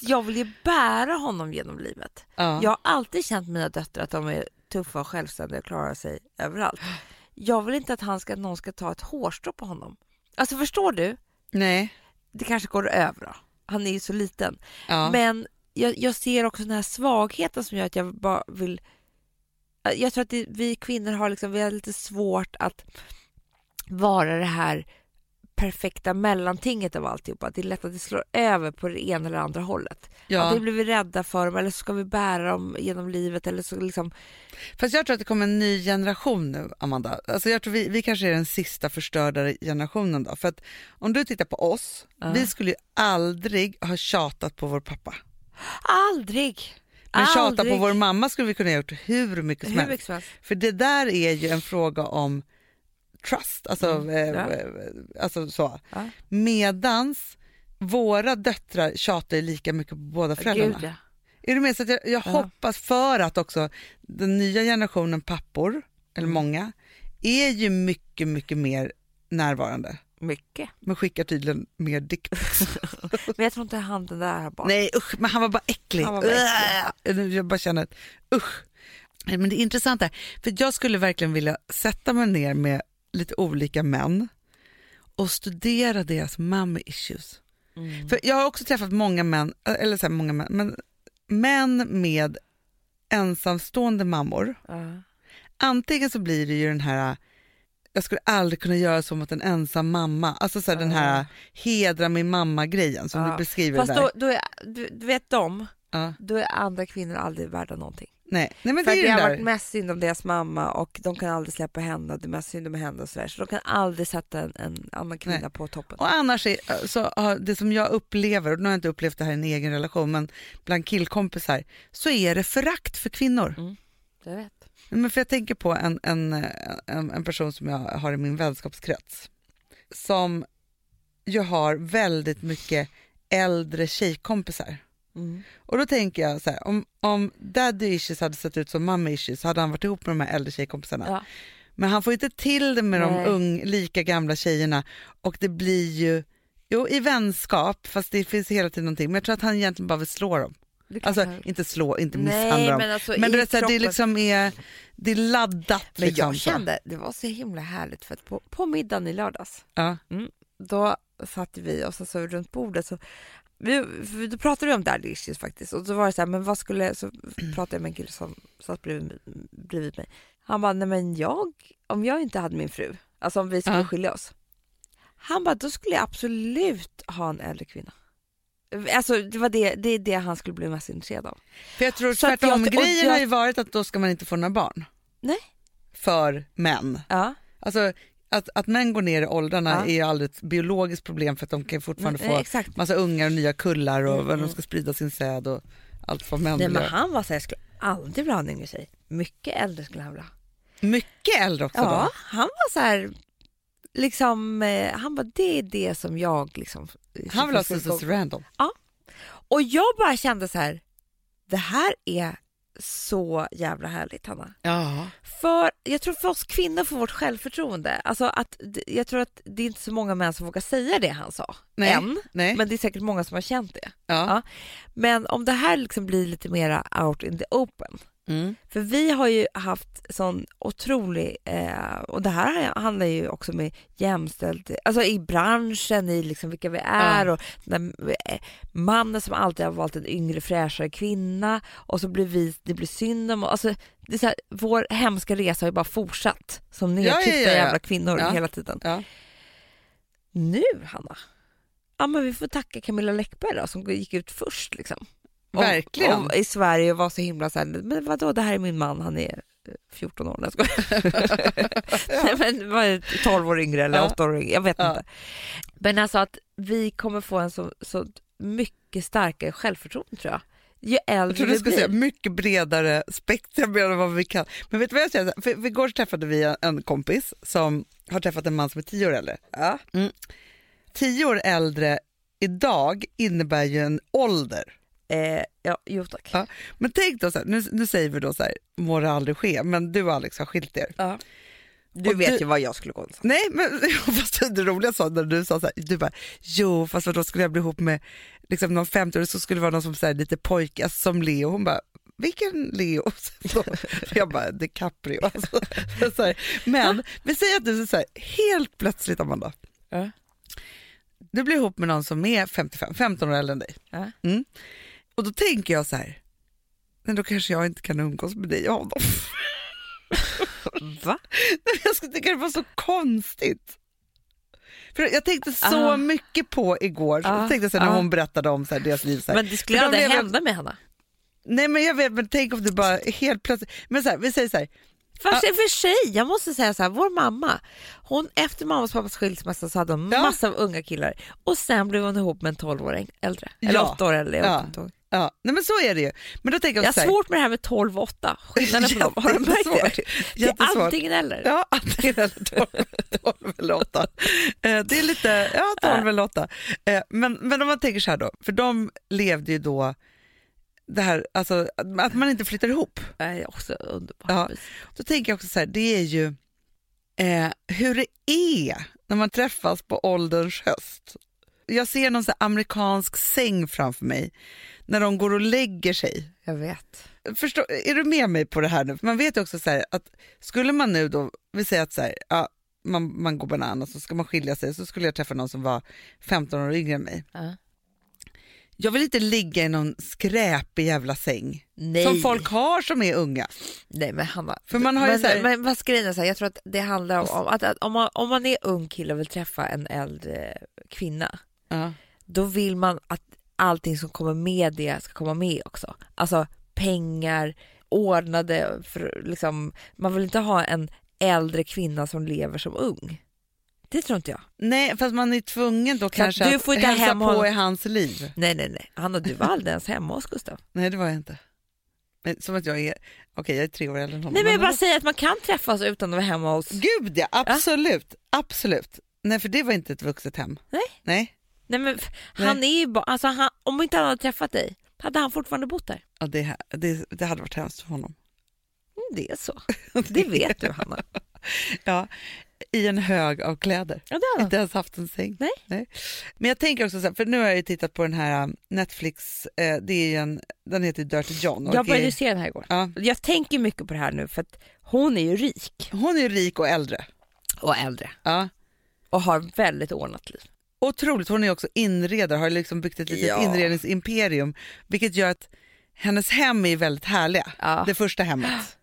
Speaker 3: jag vill ju bära honom genom livet.
Speaker 2: Ja.
Speaker 3: Jag har alltid känt mina döttrar att de är tuffa och självständiga och klarar sig överallt. Jag vill inte att han ska, någon ska ta ett hårstrå på honom. Alltså förstår du?
Speaker 2: Nej.
Speaker 3: Det kanske går över då. Han är ju så liten.
Speaker 2: Ja.
Speaker 3: Men jag, jag ser också den här svagheten som gör att jag bara vill... Jag tror att det, vi kvinnor har, liksom, vi har lite svårt att vara det här perfekta mellantinget av alltihopa. Det är lätt att det slår över på det ena eller andra hållet.
Speaker 2: ja.
Speaker 3: Antingen blir vi rädda för dem eller så ska vi bära dem genom livet eller så liksom...
Speaker 2: Fast jag tror att det kommer en ny generation nu, Amanda. Alltså jag tror vi, vi kanske är den sista förstörda generationen då. För att om du tittar på oss,
Speaker 3: Ja.
Speaker 2: vi skulle ju aldrig ha tjatat på vår pappa.
Speaker 3: Aldrig!
Speaker 2: Men tjata
Speaker 3: aldrig.
Speaker 2: på vår mamma skulle vi kunna ha gjort hur mycket som
Speaker 3: Hur
Speaker 2: helst.
Speaker 3: mycket som helst.
Speaker 2: För det där är ju en fråga om trust, alltså,
Speaker 3: Mm,
Speaker 2: eh,
Speaker 3: ja.
Speaker 2: eh, alltså så.
Speaker 3: Ja.
Speaker 2: Medans våra döttrar tjatar lika mycket på båda föräldrarna.
Speaker 3: Gud, ja.
Speaker 2: Är du med? Så att jag, jag
Speaker 3: Ja.
Speaker 2: hoppas för att också den nya generationen pappor, eller
Speaker 3: Mm.
Speaker 2: många, är ju mycket, mycket mer närvarande.
Speaker 3: Mycket.
Speaker 2: Men skickar tydligen mer dickpics.
Speaker 3: Men jag tror inte han den där har barn.
Speaker 2: Nej usch, men han var bara äcklig.
Speaker 3: Var bara
Speaker 2: Äh, Jag bara känner att usch. Men det är intressant där, för jag skulle verkligen vilja sätta mig ner med lite olika män och studera deras mommy issues.
Speaker 3: Mm.
Speaker 2: För jag har också träffat många män, eller så här, många män, men män med ensamstående mammor.
Speaker 3: Ja.
Speaker 2: Antingen så blir det ju den här, jag skulle aldrig kunna göra så mot en ensam mamma, alltså så här, den här hedra min mamma-grejen som
Speaker 3: Ja.
Speaker 2: du beskriver
Speaker 3: Fast
Speaker 2: där.
Speaker 3: då, då är, du, du vet de,
Speaker 2: Ja.
Speaker 3: då är andra kvinnor aldrig värda någonting.
Speaker 2: Nej. Nej, men
Speaker 3: För
Speaker 2: det är
Speaker 3: det har
Speaker 2: den
Speaker 3: varit
Speaker 2: där.
Speaker 3: mest synd om deras mamma och de kan aldrig släppa henne och det är mest synd om henne och sådär. Så de kan aldrig sätta en, en annan kvinna
Speaker 2: Nej.
Speaker 3: på toppen.
Speaker 2: Och annars är, så har det som jag upplever, och nu har jag inte upplevt det här i en egen relation, men bland killkompisar, så är det förakt för kvinnor.
Speaker 3: Jag vet.
Speaker 2: Men för jag tänker på en, en, en, en person som jag har i min vänskapskrets, som ju har väldigt mycket äldre tjejkompisar.
Speaker 3: Mm.
Speaker 2: Och då tänker jag så här, om, om daddy issues hade sett ut som mamma issues så hade han varit ihop med de här äldre tjejkompisarna.
Speaker 3: Ja.
Speaker 2: Men han får inte till det med
Speaker 3: Nej.
Speaker 2: de ung, lika gamla tjejerna och det blir ju, jo i vänskap, fast det finns hela tiden någonting, men jag tror att han egentligen bara vill slå dem. Alltså
Speaker 3: han-
Speaker 2: inte slå, inte
Speaker 3: Nej,
Speaker 2: misshandla dem.
Speaker 3: men alltså
Speaker 2: Men du vet, det, är liksom är, det är laddat.
Speaker 3: Men
Speaker 2: liksom,
Speaker 3: jag kände, det var så himla härligt för att på, på middagen i lördags,
Speaker 2: Ja.
Speaker 3: då satt vi och så, så runt bordet så vi, då pratade vi om daddy issues faktiskt och så var det så här, men vad skulle, så pratade jag med en kille som satt bredvid, bredvid mig. Han bara, nej men jag, om jag inte hade min fru, alltså om vi skulle
Speaker 2: Ja.
Speaker 3: skilja oss. Han bara, då skulle jag absolut ha en äldre kvinna. Alltså det var det, det är det han skulle bli mest intresserad av.
Speaker 2: För jag tror tvärtom, grejen
Speaker 3: jag-
Speaker 2: har ju varit att då ska man inte få några barn.
Speaker 3: Nej.
Speaker 2: För män.
Speaker 3: Ja,
Speaker 2: Alltså att, att män går ner i åldrarna
Speaker 3: Ja.
Speaker 2: är ju aldrig ett biologiskt problem för att de kan fortfarande
Speaker 3: nej,
Speaker 2: få
Speaker 3: exakt.
Speaker 2: massa ungar och nya kullar och
Speaker 3: Mm,
Speaker 2: de
Speaker 3: mm.
Speaker 2: ska sprida sin säd och allt vad män
Speaker 3: Nej men han var så här, jag skulle aldrig vilja ha en yngre tjej. Mycket äldre skulle han vilja.
Speaker 2: Mycket äldre också
Speaker 3: Ja,
Speaker 2: då.
Speaker 3: han var så här, liksom, eh, han bara det är det som jag liksom.
Speaker 2: Han vill ha Susan Randall.
Speaker 3: Och jag bara kände så här, det här är så jävla härligt Hanna.
Speaker 2: Ja.
Speaker 3: För jag tror för oss kvinnor får vårt självförtroende, alltså att jag tror att det är inte så många män som vågar säga det han sa.
Speaker 2: Nej.
Speaker 3: Än.
Speaker 2: Nej.
Speaker 3: Men det är säkert många som har känt det.
Speaker 2: ja.
Speaker 3: Ja. Men om det här liksom blir lite mera out in the open,
Speaker 2: Mm.
Speaker 3: För vi har ju haft sån otrolig, eh, och det här handlar ju också med jämställt, alltså i branschen, i liksom vilka vi är och den, eh, mannen som alltid har valt en yngre fräschare kvinna och så blir vi, det blir synd om, alltså det är så här, vår hemska resa har ju bara fortsatt som
Speaker 2: Ja, ja, ja, ja.
Speaker 3: jävla kvinnor hela tiden. Nu Hanna, ja men vi får tacka Camilla Läckberg då som gick ut först liksom.
Speaker 2: Verkligen.
Speaker 3: Om, I Sverige och var så himla så här, men vadå det här är min man, han är eh, 14 år. Nej, jag. Nej, men det, 12 år yngre eller
Speaker 2: Ja.
Speaker 3: 8 år yngre, jag vet
Speaker 2: Ja.
Speaker 3: inte. Men alltså att vi kommer få en så, så mycket starkare självförtroende tror jag. Ju
Speaker 2: Jag
Speaker 3: äldre
Speaker 2: tror du skulle säga mycket bredare spektrum än vad vi kan. Men vet du vad jag säger? För, för igår träffade vi en kompis som har träffat en man som är tio år äldre.
Speaker 3: Ja.
Speaker 2: Tio år äldre idag innebär ju en ålder.
Speaker 3: Eh, ja, jo tack.
Speaker 2: Ja. Men tänk då så här, nu, nu säger vi då så här, må det aldrig ske, men du och Alex har skilt er.
Speaker 3: Ja. Du
Speaker 2: Och
Speaker 3: vet
Speaker 2: du-
Speaker 3: ju vad jag skulle gå och
Speaker 2: Nej, men fast det roliga sa när du sa så här, du bara, jo fast då skulle jag bli ihop med liksom någon 50 så skulle det vara någon som här, lite pojke, alltså, som Leo. Hon bara, vilken Leo? Så, jag bara, DiCaprio. Alltså, så här. Men vi säger att du är så här, helt plötsligt Amanda,
Speaker 3: Ja.
Speaker 2: du blir ihop med någon som är 55, 15 år äldre än dig.
Speaker 3: Ja.
Speaker 2: Mm. Och då tänker jag så här, men då kanske jag inte kan umgås med dig och honom.
Speaker 3: Va?
Speaker 2: Nej, Jag skulle tycka det var så konstigt. För jag tänkte så
Speaker 3: Ah.
Speaker 2: mycket på igår,
Speaker 3: Ah.
Speaker 2: jag tänkte så här, när
Speaker 3: Ah.
Speaker 2: hon berättade om så här, deras liv. Så här.
Speaker 3: Men det skulle aldrig hända med henne.
Speaker 2: Nej men jag vet, men tänk om du bara helt plötsligt, men så här, vi säger så här,
Speaker 3: Fast i och för sig, jag måste säga så här, vår mamma, hon efter mammas och pappas skilsmässa så hade hon
Speaker 2: Ja.
Speaker 3: massa av unga killar och sen blev hon ihop med en 12-åring äldre. Eller
Speaker 2: Ja.
Speaker 3: 8 år äldre, jag
Speaker 2: Ja. Ja, nej men så är det ju. Men då tänker jag,
Speaker 3: har svårt med det här med 12 och 8, skillnaden på dem, har du märkt det? Det är antingen eller.
Speaker 2: Ja, antingen eller 12, 12 eller 8. Eh, Det är lite, ja 12 eller 8. Eh, Men, men om man tänker så här då, för de levde ju då det här, alltså att man inte flyttar ihop.
Speaker 3: Det är också underbart.
Speaker 2: Ja. Då tänker jag också så här, det är ju eh, hur det är när man träffas på ålderns höst. Jag ser någon så amerikansk säng framför mig när de går och lägger sig.
Speaker 3: Jag vet.
Speaker 2: Förstår, är du med mig på det här nu? Man vet ju också så här att skulle man nu då, vi säger att så här, ja, man, man går banan och så ska man skilja sig så skulle jag träffa någon som var 15 år yngre än mig.
Speaker 3: Ja.
Speaker 2: Jag vill inte ligga i någon skräpig jävla säng
Speaker 3: Nej.
Speaker 2: som folk har som är unga.
Speaker 3: Nej men Hanna,
Speaker 2: För man har ju
Speaker 3: men,
Speaker 2: så här-
Speaker 3: men ska grejen är så här, jag tror att det handlar om, om att, att om, man, om man är ung kille och vill träffa en äldre kvinna,
Speaker 2: Ja.
Speaker 3: då vill man att allting som kommer med det ska komma med också. Alltså pengar, ordnade, för, liksom, man vill inte ha en äldre kvinna som lever som ung. Det tror inte jag.
Speaker 2: Nej, fast man är tvungen då kanske
Speaker 3: du
Speaker 2: att
Speaker 3: får inte
Speaker 2: hälsa
Speaker 3: hem
Speaker 2: på
Speaker 3: honom.
Speaker 2: i hans liv.
Speaker 3: Nej, nej, nej. Hanna, du var aldrig ens hemma hos Gustav.
Speaker 2: Nej, det var jag inte. Men, som att jag är, okej jag är tre år äldre än honom.
Speaker 3: Nej, men jag bara säger att man kan träffas utan att vara hemma hos...
Speaker 2: Gud ja, absolut. Absolut. Nej, för det var inte ett vuxet hem.
Speaker 3: Nej.
Speaker 2: Nej.
Speaker 3: Nej, men han är ju bara... Alltså, han, om inte han hade träffat dig, hade han fortfarande bott där.
Speaker 2: Ja, det, det, det hade varit hemskt för honom.
Speaker 3: Mm, Det är så. Det vet du, Hanna.
Speaker 2: Ja, i en hög av kläder.
Speaker 3: Ja, det
Speaker 2: Inte ens haft en säng.
Speaker 3: Nej.
Speaker 2: Men jag tänker också så här, för nu har jag ju tittat på den här um, Netflix, eh, det är en, den heter Dirty John.
Speaker 3: Jag började
Speaker 2: är-
Speaker 3: se den här igår.
Speaker 2: ja,
Speaker 3: Jag tänker mycket på det här nu för att hon är ju rik
Speaker 2: hon är rik och äldre.
Speaker 3: och äldre
Speaker 2: Ja.
Speaker 3: och har väldigt ordnat liv.
Speaker 2: Otroligt, hon är också inredare, har liksom byggt ett litet
Speaker 3: Ja.
Speaker 2: inredningsimperium, vilket gör att hennes hem är väldigt härliga.
Speaker 3: Ja.
Speaker 2: Det första hemmet.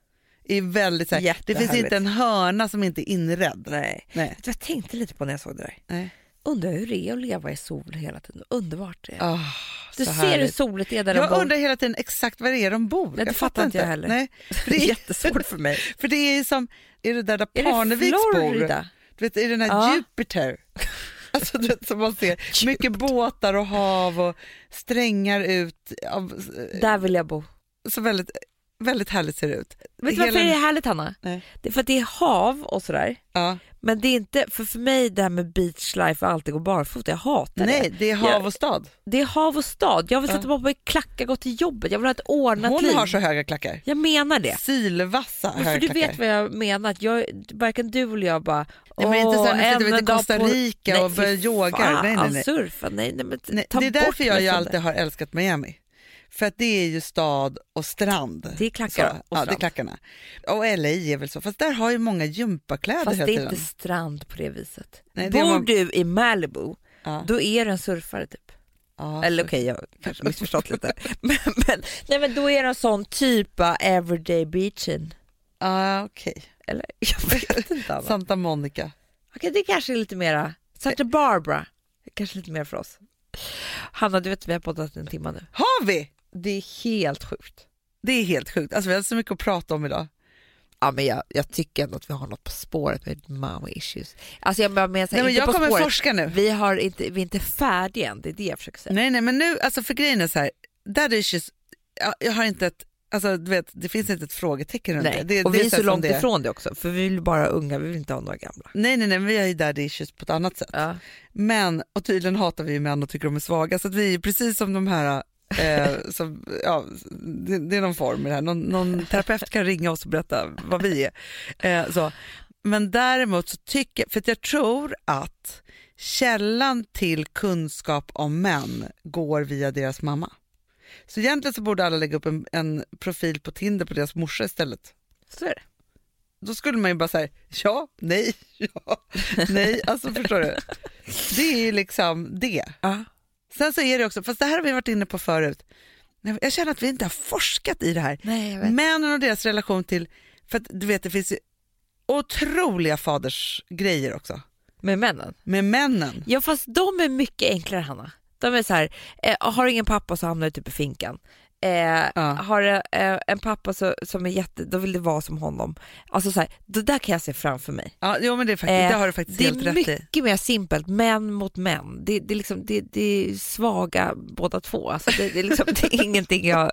Speaker 2: Är väldigt, så här, det finns inte en hörna som inte är inredd.
Speaker 3: Nej.
Speaker 2: Nej.
Speaker 3: Jag tänkte lite på när jag såg det där.
Speaker 2: Nej.
Speaker 3: Undrar hur det är att leva i sol hela tiden. Underbart det är.
Speaker 2: Oh,
Speaker 3: du ser hur soligt det är där de
Speaker 2: Jag
Speaker 3: bor.
Speaker 2: undrar hela tiden exakt var det är de bor.
Speaker 3: Nej, det fattar inte jag heller.
Speaker 2: Nej,
Speaker 3: Det är jättesvårt för mig.
Speaker 2: för det är som, är det där, där Parneviks bor? Du vet, i den här
Speaker 3: Ja.
Speaker 2: Jupiter. Alltså du vet, som man ser, mycket båtar och hav och strängar ut. Av,
Speaker 3: Där vill jag bo.
Speaker 2: så väldigt, väldigt härligt ser det ut.
Speaker 3: Vet du varför
Speaker 2: Hela-
Speaker 3: det är härligt Hanna?
Speaker 2: Nej.
Speaker 3: Det är för att det är hav och sådär.
Speaker 2: Ja.
Speaker 3: Men det är inte, för, för mig det här med beach life och alltid gå barfota, jag hatar
Speaker 2: Nej,
Speaker 3: det.
Speaker 2: det är hav
Speaker 3: Jag-
Speaker 2: och stad.
Speaker 3: Det är hav och stad. Jag vill
Speaker 2: Ja.
Speaker 3: sätta på mig klackar, gå till jobbet. Jag vill ha ett ordnat
Speaker 2: Hon
Speaker 3: liv.
Speaker 2: har så höga klackar.
Speaker 3: Jag menar det.
Speaker 2: Sylvassa
Speaker 3: Men
Speaker 2: höga
Speaker 3: för du
Speaker 2: klackar.
Speaker 3: vet vad jag menar, att jag, varken du eller jag bara
Speaker 2: Nej, men inte så
Speaker 3: "Åh,
Speaker 2: att ni sitter i Costa
Speaker 3: på-"
Speaker 2: Rica
Speaker 3: Nej,
Speaker 2: och börjar yoga.
Speaker 3: fan,
Speaker 2: Nej, nej, nej.
Speaker 3: surfa, nej, nej men
Speaker 2: Nej, det är därför jag ju alltid har älskat Miami. För att det är ju stad och strand.
Speaker 3: Det är klackar
Speaker 2: Så,
Speaker 3: och
Speaker 2: ja, det är klackarna. Och LA är väl så, fast där har ju många gympakläder
Speaker 3: Fast det är
Speaker 2: tiden.
Speaker 3: inte strand på det viset.
Speaker 2: Nej, det
Speaker 3: Bor
Speaker 2: var-
Speaker 3: du i Malibu,
Speaker 2: Ja.
Speaker 3: då är du en surfare typ.
Speaker 2: Ja,
Speaker 3: Eller okej, jag har kanske missförstått lite. Men, men, nej, men då är det en sån typ av everyday beaching.
Speaker 2: Ja, okej.
Speaker 3: Eller jag vet inte Anna.
Speaker 2: Santa Monica.
Speaker 3: Okej, det kanske är lite mera, Santa Barbara, kanske lite mer för oss. Hanna, du vet vi har poddat en timme nu.
Speaker 2: Har vi?
Speaker 3: Det är helt sjukt.
Speaker 2: Det är helt sjukt. Alltså, vi har så mycket att prata om idag.
Speaker 3: Ja, men jag, jag tycker ändå att vi har något på spåret med mommy issues. Alltså jag menar
Speaker 2: Nej, men jag
Speaker 3: på
Speaker 2: kommer
Speaker 3: spåret.
Speaker 2: forska nu.
Speaker 3: Vi, har inte, vi är inte färdiga än, det är det jag försöker säga.
Speaker 2: Nej, nej, men nu, alltså för grejen är så här, that issues, jag, jag har inte ett, alltså du vet, det finns inte ett frågetecken runt
Speaker 3: Nej.
Speaker 2: det. det.
Speaker 3: och vi är
Speaker 2: så
Speaker 3: långt
Speaker 2: det
Speaker 3: ifrån det också, för vi vill bara unga, vi vill inte ha några gamla.
Speaker 2: Nej, nej, nej, vi har ju daddy issues på ett annat sätt.
Speaker 3: Ja.
Speaker 2: Men, och tydligen hatar vi män och tycker de är svaga, så att vi är precis som de här, eh, som, ja, det, det är någon form i det här, någon, någon terapeut kan ringa oss och berätta vad vi är. Eh, så. Men däremot så tycker för att jag tror att källan till kunskap om män går via deras mamma. Så egentligen så borde alla lägga upp en, en profil på Tinder på deras morsa istället.
Speaker 3: Så är det.
Speaker 2: Då skulle man ju bara säga ja, nej, ja, nej, alltså förstår du? Det är ju liksom det.
Speaker 3: Ja.
Speaker 2: Sen så är det också, fast det här har vi varit inne på förut, jag känner att vi inte har forskat i det här.
Speaker 3: Nej.
Speaker 2: Männen och deras relation till, för att du vet det finns ju otroliga fadersgrejer också
Speaker 3: Med männen?
Speaker 2: med männen.
Speaker 3: Ja fast de är mycket enklare Hanna. De är så här, eh, har ingen pappa så hamnar du typ i finkan. Eh,
Speaker 2: Ja.
Speaker 3: Har eh, en pappa så, som är jätte, då vill det vara som honom. Alltså så här, det där kan jag se framför mig.
Speaker 2: Ja, jo men det, är faktiskt,
Speaker 3: Eh,
Speaker 2: det har du faktiskt
Speaker 3: Det
Speaker 2: helt
Speaker 3: är
Speaker 2: rätt i.
Speaker 3: mycket mer simpelt, män mot män. Det, det, är liksom, det, det är svaga båda två. Alltså det, det, är liksom, det är ingenting jag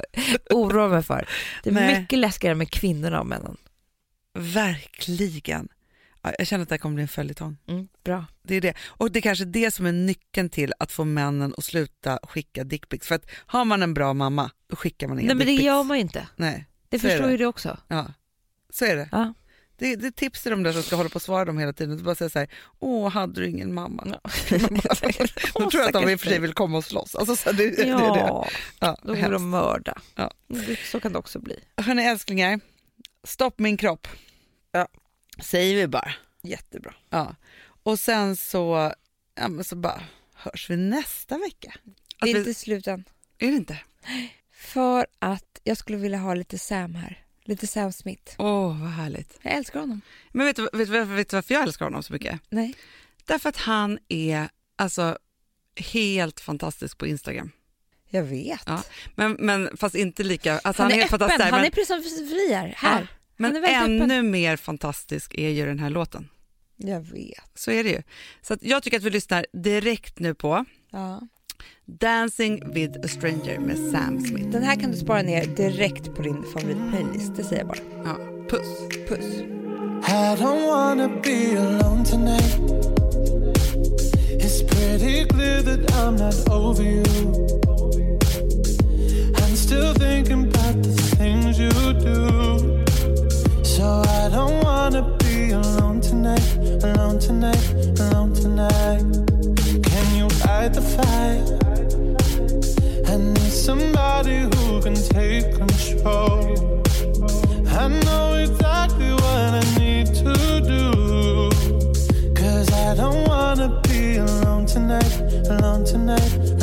Speaker 3: oroar mig för. Det är
Speaker 2: Nej.
Speaker 3: mycket läskigare med kvinnorna och männen.
Speaker 2: Verkligen. Ja, jag känner att det här kommer bli en följetong.
Speaker 3: Mm, bra.
Speaker 2: Det är det. Och det är kanske det som är nyckeln till att få männen att sluta skicka dickpics. För att har man en bra mamma, då skickar man inga
Speaker 3: Nej men det
Speaker 2: dickpics.
Speaker 3: gör man ju inte.
Speaker 2: Nej,
Speaker 3: Det förstår
Speaker 2: det.
Speaker 3: ju du också.
Speaker 2: ja. Så är det.
Speaker 3: Ja.
Speaker 2: Det, det är tips till de där som ska hålla på och svara dem hela tiden. Bara säga så här, åh, hade du ingen mamma?
Speaker 3: Ja.
Speaker 2: Då tror jag att de i och för sig vill komma och slåss. Alltså, så det, det är det.
Speaker 3: Ja,
Speaker 2: Ja,
Speaker 3: då vill de mörda.
Speaker 2: Ja.
Speaker 3: Det- Så kan det också bli.
Speaker 2: Hörni älsklingar, stopp min kropp. Säger vi bara.
Speaker 3: Jättebra.
Speaker 2: Ja. Och sen så, ja, men så bara hörs vi nästa vecka.
Speaker 3: Det är inte
Speaker 2: vi,
Speaker 3: slut än.
Speaker 2: är det inte?
Speaker 3: För att jag skulle vilja ha lite Sam här. Lite Sam Smith.
Speaker 2: Åh, vad härligt.
Speaker 3: Jag älskar honom.
Speaker 2: Men vet du, vet, du- vet du varför jag älskar honom så mycket?
Speaker 3: Nej.
Speaker 2: Därför att han är alltså helt fantastisk på Instagram.
Speaker 3: Jag vet.
Speaker 2: Ja, Men, men fast inte lika, alltså
Speaker 3: han, är
Speaker 2: helt
Speaker 3: öppen.
Speaker 2: fantastisk
Speaker 3: han
Speaker 2: men,
Speaker 3: är precis som fri här. här.
Speaker 2: Men ännu
Speaker 3: öppen.
Speaker 2: mer fantastisk är ju den här låten.
Speaker 3: Jag vet.
Speaker 2: Så är det ju. Så att jag tycker att vi lyssnar direkt nu på
Speaker 3: Ja.
Speaker 2: Dancing with a stranger med Sam Smith.
Speaker 3: Den här kan du spara ner direkt på din favoritplaylist. Det säger jag bara.
Speaker 2: Ja, puss.
Speaker 3: Puss.
Speaker 7: I don't wanna be alone tonight. It's pretty clear that I'm not over you. I'm still thinking wanna be alone tonight, alone tonight, alone tonight. Can you fight the fire? I need somebody who can take control. I know exactly what I need to do. Cause I don't wanna be alone tonight, alone tonight.